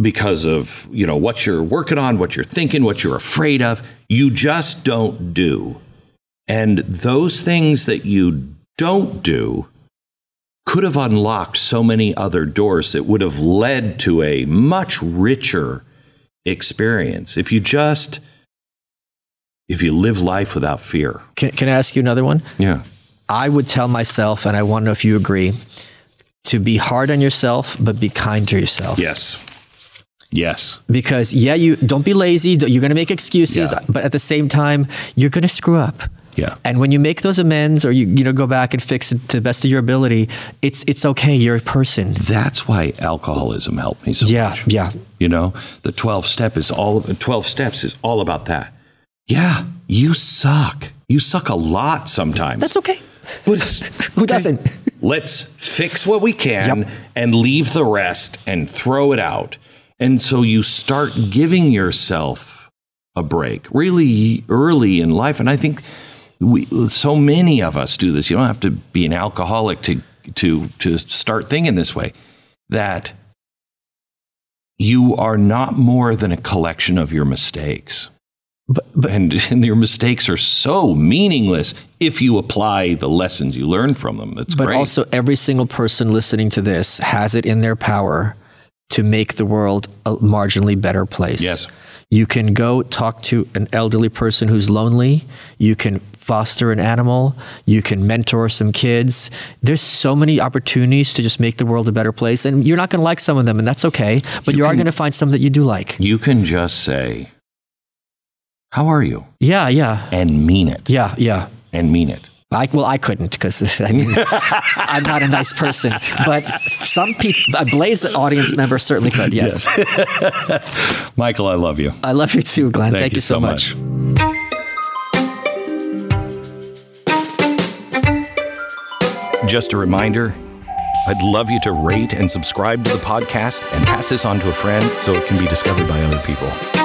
A: because of, you know, what you're working on, what you're thinking, what you're afraid of, you just don't do. And those things that you don't do could have unlocked so many other doors that would have led to a much richer experience if you just if you live life without fear.
B: Can, can I ask you another one?
A: Yeah
B: I would tell myself, and I want to know if you agree, to be hard on yourself, but be kind to yourself.
A: Yes. Yes.
B: Because yeah, you don't be lazy. You're going to make excuses,
A: Yeah.
B: but at the same time, you're going to screw up.
A: Yeah.
B: And when you make those amends, or you you know go back and fix it to the best of your ability, it's it's okay. You're a person.
A: That's why alcoholism helped me so
B: Yeah,
A: much.
B: yeah.
A: You know, the 12 step is all 12 steps is all about that. Yeah, you suck. You suck a lot sometimes.
B: That's okay. Who doesn't?
A: Let's fix what we can
B: Yep.
A: and leave the rest and throw it out. And so you start giving yourself a break really early in life. And I think we, so many of us do this. You don't have to be an alcoholic to, to, to start thinking this way that you are not more than a collection of your mistakes.
B: But, but
A: And, [LAUGHS] and your mistakes are so meaningless if you apply the lessons you learn from them. That's
B: but
A: great.
B: also every single person listening to this has it in their power to make the world a marginally better place.
A: Yes.
B: You can go talk to an elderly person who's lonely. You can foster an animal. You can mentor some kids. There's so many opportunities to just make the world a better place. And you're not going to like some of them, and that's okay. But you, are
A: can-
B: going to find some that you do like.
A: you can just say, How are you?
B: Yeah, yeah,
A: And mean it.
B: yeah, yeah.
A: And mean it.
B: I, well, I couldn't because [LAUGHS] I mean, I'm not a nice person. But some people, a Blaze audience member certainly could. Yes. [LAUGHS]
A: Michael, I love you.
B: I love you too, Glenn. Thank, you so much.
A: Just a reminder I'd love you to rate and subscribe to the podcast and pass this on to a friend so it can be discovered by other people.